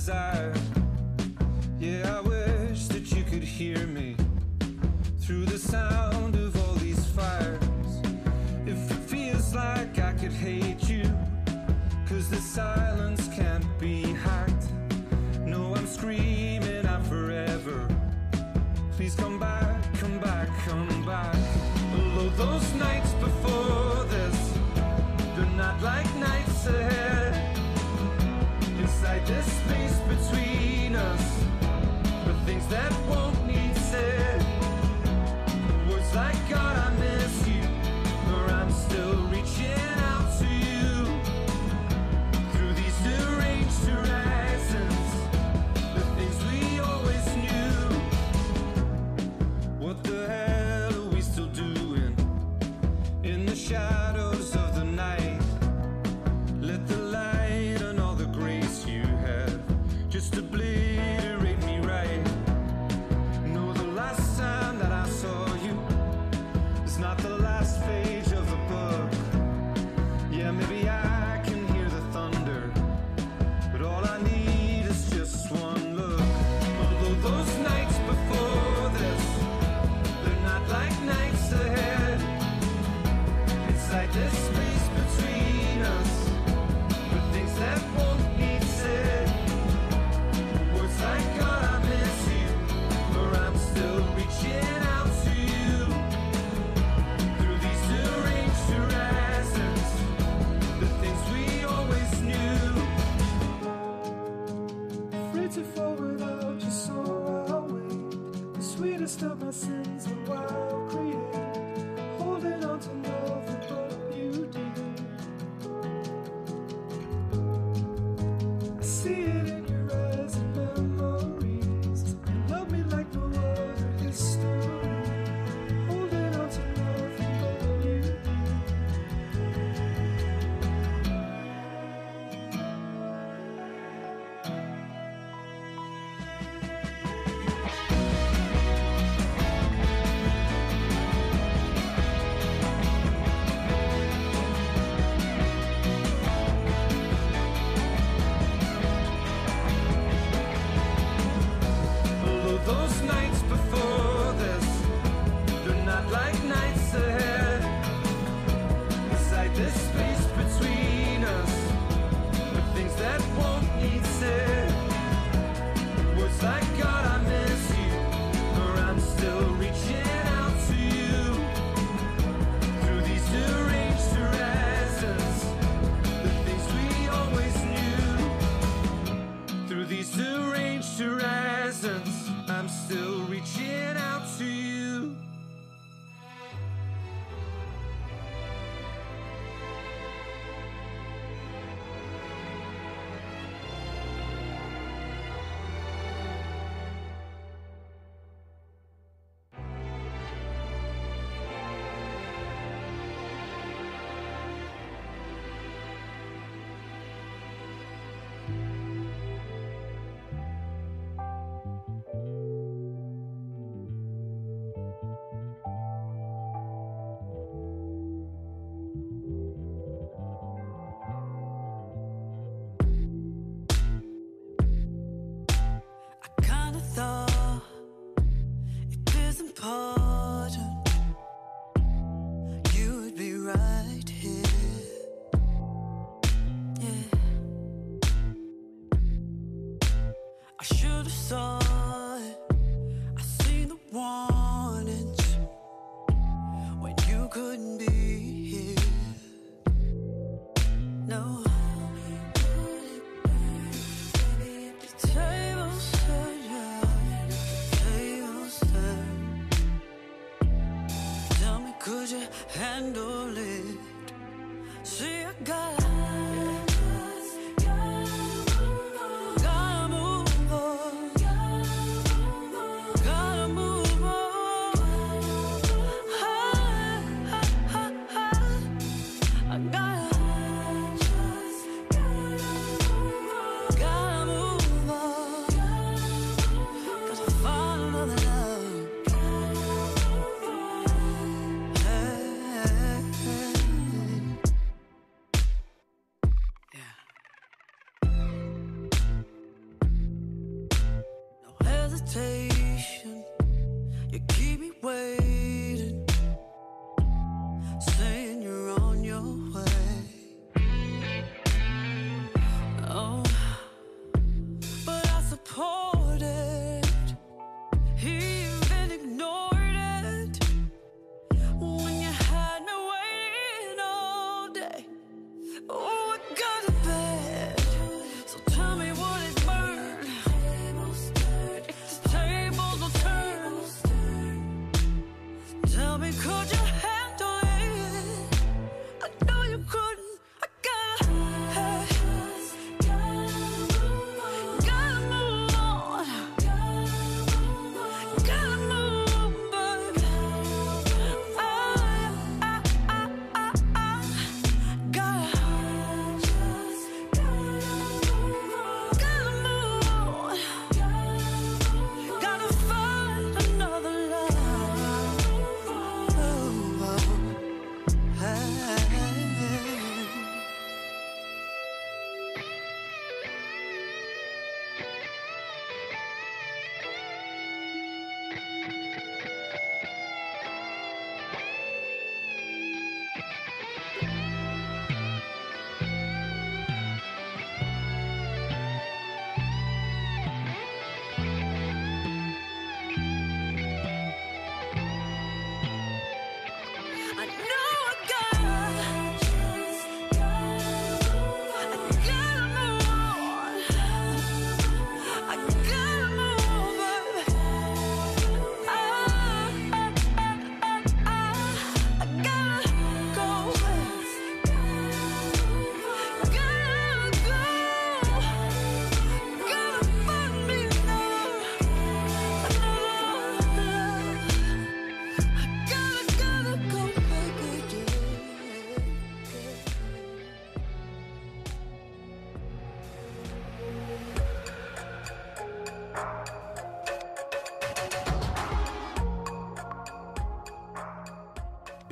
Desire. Yeah, I wish that you could hear me through the sound of all these fires. If it feels like I could hate you, cause the silence can't be hacked. No, I'm screaming out forever. Please come back, come back, come back. Although those nights before this, they're not like nights ahead. Inside this space between us, are things that won't couldn't be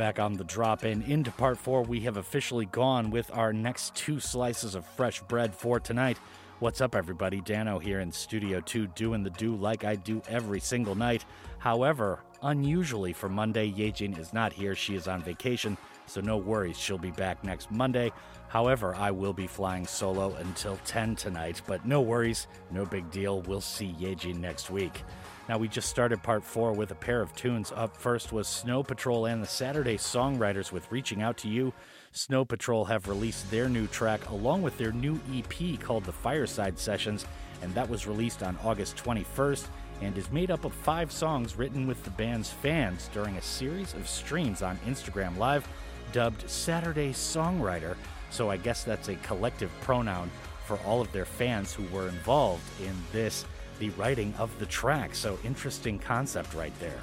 Back on the drop in into part four, we have officially gone with our next two slices of fresh bread for tonight. What's up, everybody? Dano here in Studio 2 doing the do like I do every single night. However, unusually for Monday, Yejin is not here. She is on vacation, so no worries. She'll be back next Monday. However, I will be flying solo until 10 tonight, but no worries. No big deal. We'll see Yejin next week. Now, we just started part four with a pair of tunes. Up first was Snow Patrol and the Saturday Songwriters with Reaching Out to You. Snow Patrol have released their new track along with their new EP called The Fireside Sessions, and that was released on August 21st and is made up of five songs written with the band's fans during a series of streams on Instagram Live dubbed Saturday Songwriter. So I guess that's a collective pronoun for all of their fans who were involved in this the writing of the track. So interesting concept right there.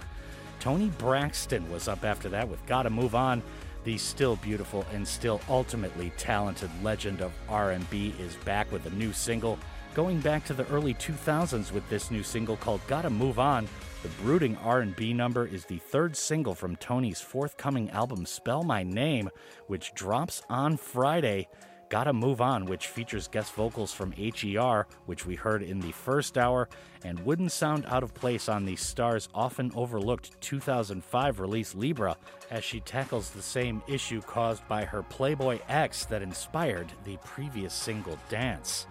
Toni Braxton was up after that with Gotta Move On. The still beautiful and still ultimately talented legend of R&B is back with a new single. Going back to the early 2000s with this new single called Gotta Move On, the brooding R&B number is the third single from Toni's forthcoming album Spell My Name, which drops on Friday. Gotta Move On, which features guest vocals from H.E.R., which we heard in the first hour, and wouldn't sound out of place on the star's often overlooked 2005 release Libra, as she tackles the same issue caused by her Playboy ex that inspired the previous single Dance.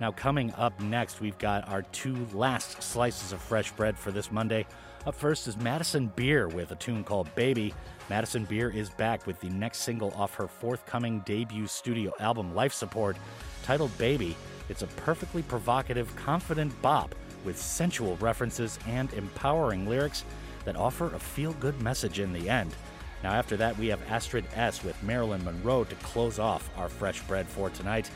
Now, coming up next, we've got our two last slices of fresh bread for this Monday. Up first is Madison Beer with a tune called Baby. Madison Beer is back with the next single off her forthcoming debut studio album, Life Support, titled Baby. It's a perfectly provocative, confident bop with sensual references and empowering lyrics that offer a feel good message in the end. Now, after that, we have Astrid S. with Marilyn Monroe to close off our fresh bread for tonight.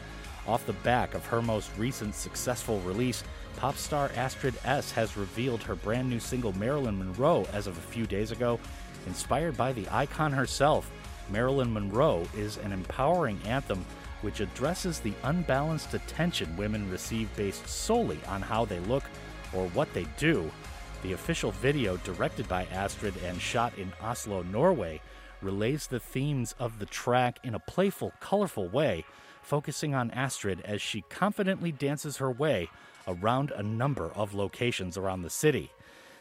Off the back of her most recent successful release, pop star Astrid S. has revealed her brand new single Marilyn Monroe as of a few days ago. Inspired by the icon herself, Marilyn Monroe is an empowering anthem which addresses the unbalanced attention women receive based solely on how they look or what they do. The official video, directed by Astrid and shot in Oslo, Norway, relays the themes of the track in a playful, colorful way, focusing on Astrid as she confidently dances her way around a number of locations around the city.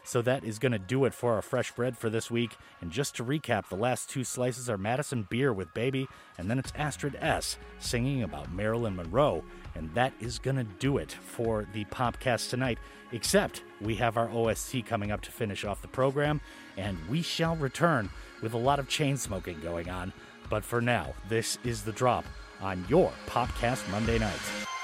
So that is going to do it for our fresh bread for this week. And just to recap, the last two slices are Madison Beer with Baby, and then it's Astrid S. singing about Marilyn Monroe. And that is going to do it for the Popcast tonight, except we have our OST coming up to finish off the program, and we shall return with a lot of chain smoking going on. But for now, this is the drop on your Popcast Monday night.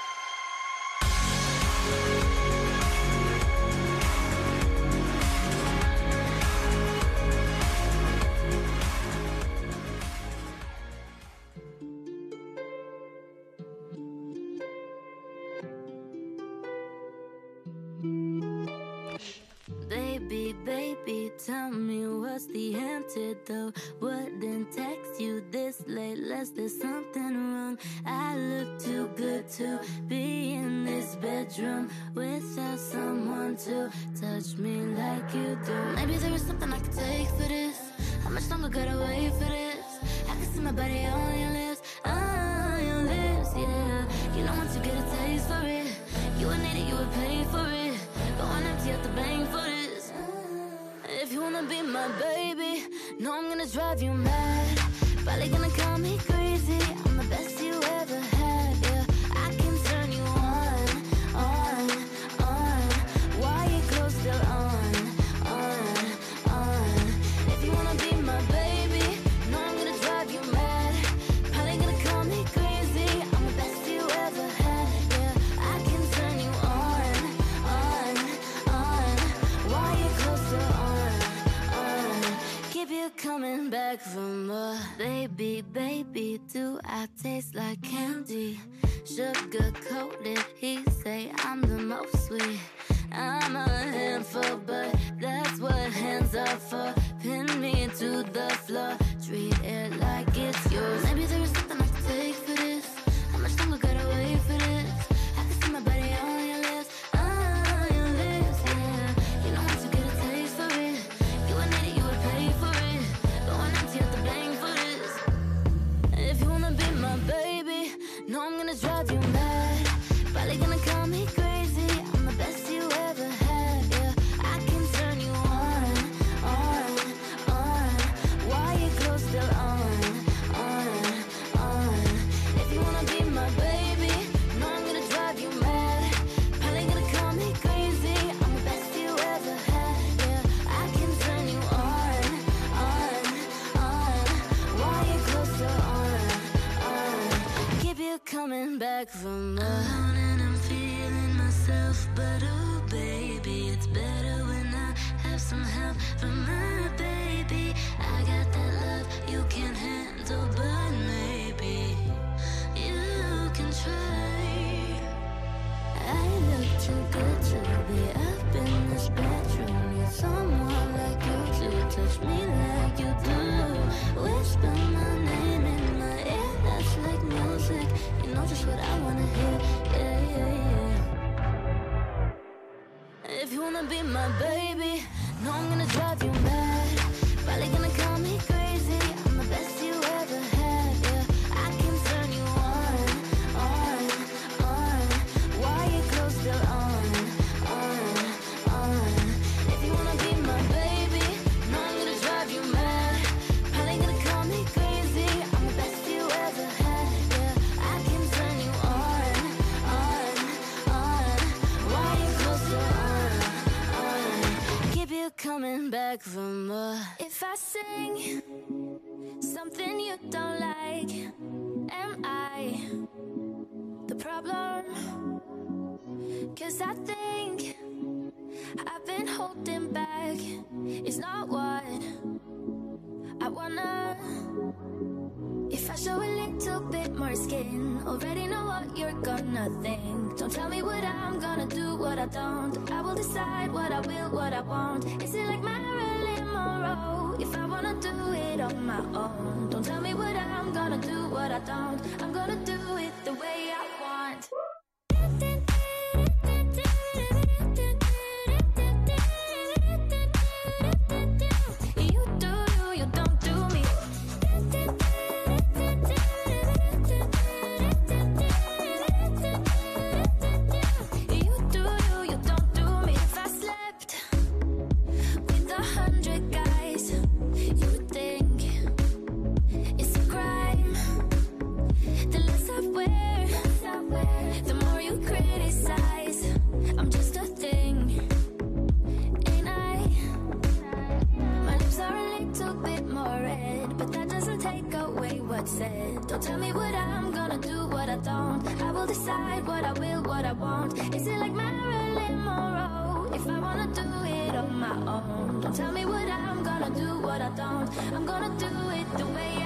The antidote? Wouldn't text you this late, unless there's something wrong. I look too good to be in this bedroom without someone to touch me like you do. Maybe there is something I could take for this. How much longer gotta wait for this? I can see my body on your lips, on your lips, yeah. You know once you get a taste for it, you would need it, you would pay for it. Going empty out the bank for this. If you wanna be my baby, know I'm gonna drive you mad. Probably gonna call me crazy. I'm the best you ever for more. Baby, baby, do I taste like candy? Sugar coated, he say I'm the most sweet. I'm a handful, but that's what hands are for. Pin me to the floor, treat it like it's yours. Maybe there is something I can take coming back more. Alone and I'm feeling myself, but oh baby, it's better when I have some help from my baby. I got that love you can't handle, but maybe you can try. I look too good to be up in this bedroom. Need someone like you to touch me like you If you wanna be my baby, know I'm gonna drive you mad. Probably gonna coming back for more. If I sing something you don't like, am I the problem? Cause I think I've been holding back. It's not what I wanna. If I show a little bit more skin, already know what you're gonna think. Don't tell me what I'm gonna do, what I don't. I will decide what I will, what I won't. Is it like Marilyn Monroe? If I wanna do it on my own, don't tell me what I'm gonna do, what I don't. I'm gonna do it the way I want. Tell me what I'm gonna do, what I don't. I will decide what I will, what I won't. Is it like Marilyn Monroe? If I wanna do it on my own, don't tell me what I'm gonna do, what I don't. I'm gonna do it the way I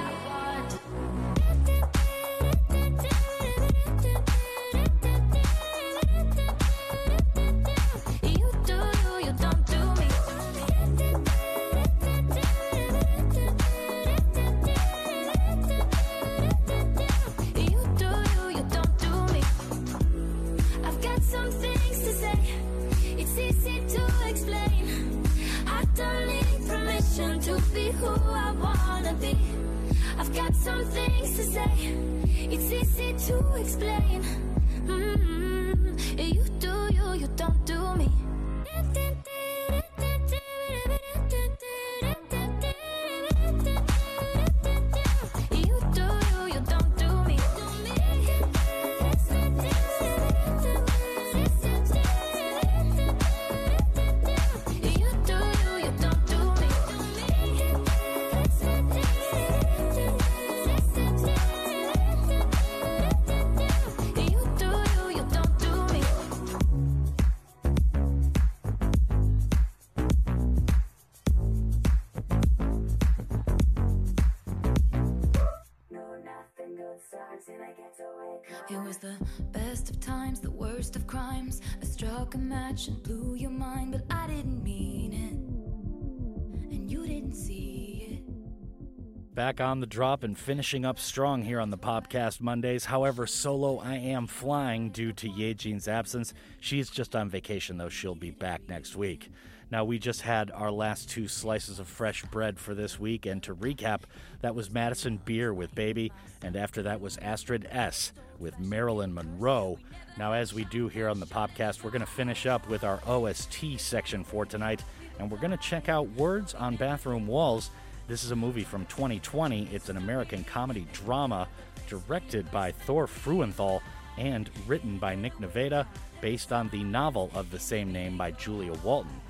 and blew your mind, but I didn't mean it. And you didn't see it. Back on the drop and finishing up strong here on the Popcast Mondays. However, solo I am flying due to Yejin's absence. She's just on vacation, though she'll be back next week. Now, we just had our last two slices of fresh bread for this week, and to recap, that was Madison Beer with Baby, and after that was Astrid S. with Marilyn Monroe. Now, as we do here on the Popcast, we're going to finish up with our OST section for tonight, and we're going to check out Words on Bathroom Walls. This is a movie from 2020. It's an American comedy drama directed by Thor Freudenthal and written by Nick Naveda, based on the novel of the same name by Julia Walton.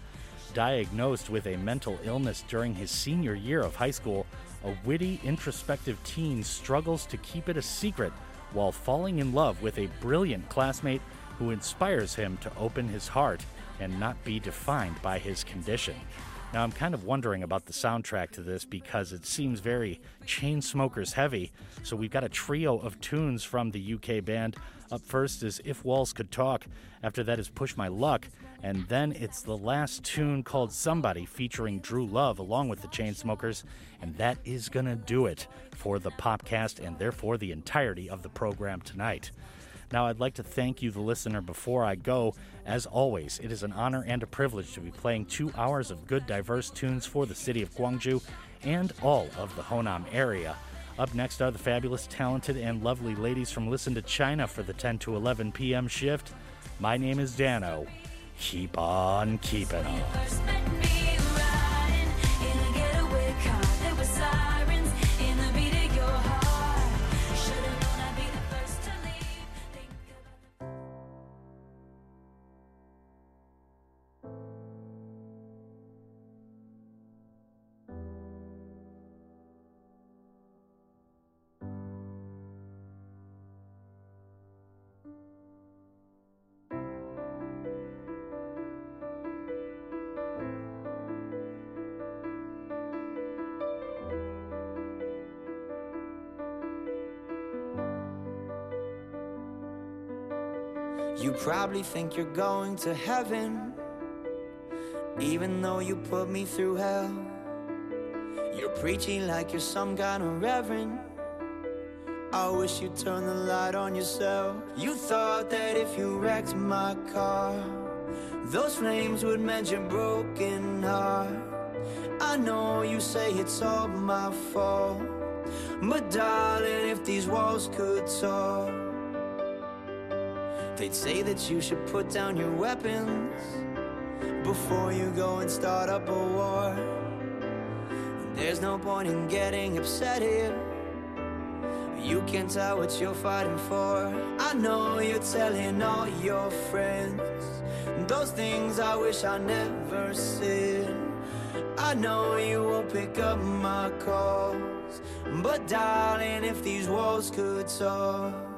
Diagnosed with a mental illness during his senior year of high school, a witty, introspective teen struggles to keep it a secret while falling in love with a brilliant classmate who inspires him to open his heart and not be defined by his condition. Now, I'm kind of wondering about the soundtrack to this because it seems very Chainsmokers heavy. So, we've got a trio of tunes from the UK band. Up first is If Walls Could Talk. After that is Push My Luck. And then it's the last tune called Somebody featuring Drew Love along with the Chainsmokers. And that is going to do it for the Popcast and therefore the entirety of the program tonight. Now, I'd like to thank you, the listener, before I go. As always, it is an honor and a privilege to be playing two hours of good, diverse tunes for the city of Gwangju and all of the Honam area. Up next are the fabulous, talented, and lovely ladies from Listen to China for the 10 to 11 p.m. shift. My name is Dano. Keep on keeping on. You probably think you're going to heaven, even though you put me through hell. You're preaching like you're some kind of reverend. I wish you'd turn the light on yourself. You thought that if you wrecked my car, those flames would mend your broken heart. I know you say it's all my fault, but darling, if these walls could talk, they'd say that you should put down your weapons before you go and start up a war. There's no point in getting upset here. You can't tell what you're fighting for. I know you're telling all your friends those things I wish I never said. I know you won't pick up my calls, but darling, if these walls could talk.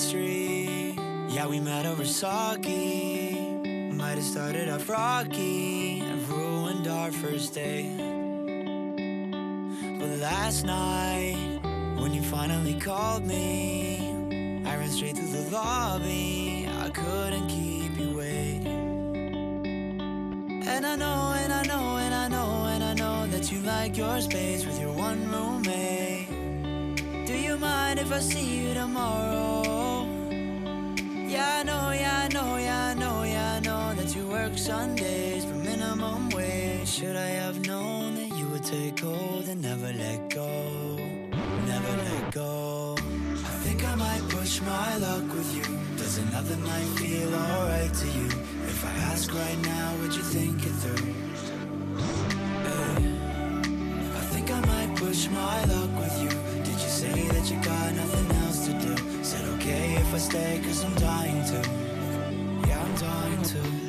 Street. Yeah, we met over sake. Might have started off rocky and ruined our first day. But last night, when you finally called me, I ran straight through the lobby. I couldn't keep you waiting. And I know, and I know, and I know, and I know that you like your space with your one roommate. Do you mind if I see you tomorrow? Yeah, I know, yeah, I know, yeah, I know, yeah, I know that you work Sundays for minimum wage. Should I have known that you would take hold and never let go? Never let go. I think I might push my luck with you. Does another night feel alright to you? If I ask right now, would you think it through? Hey, I think I might push my luck with you. Did you say that you got nothing else if I stay, cause I'm dying to. Yeah, I'm dying to.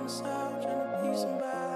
Myself trying to be somebody.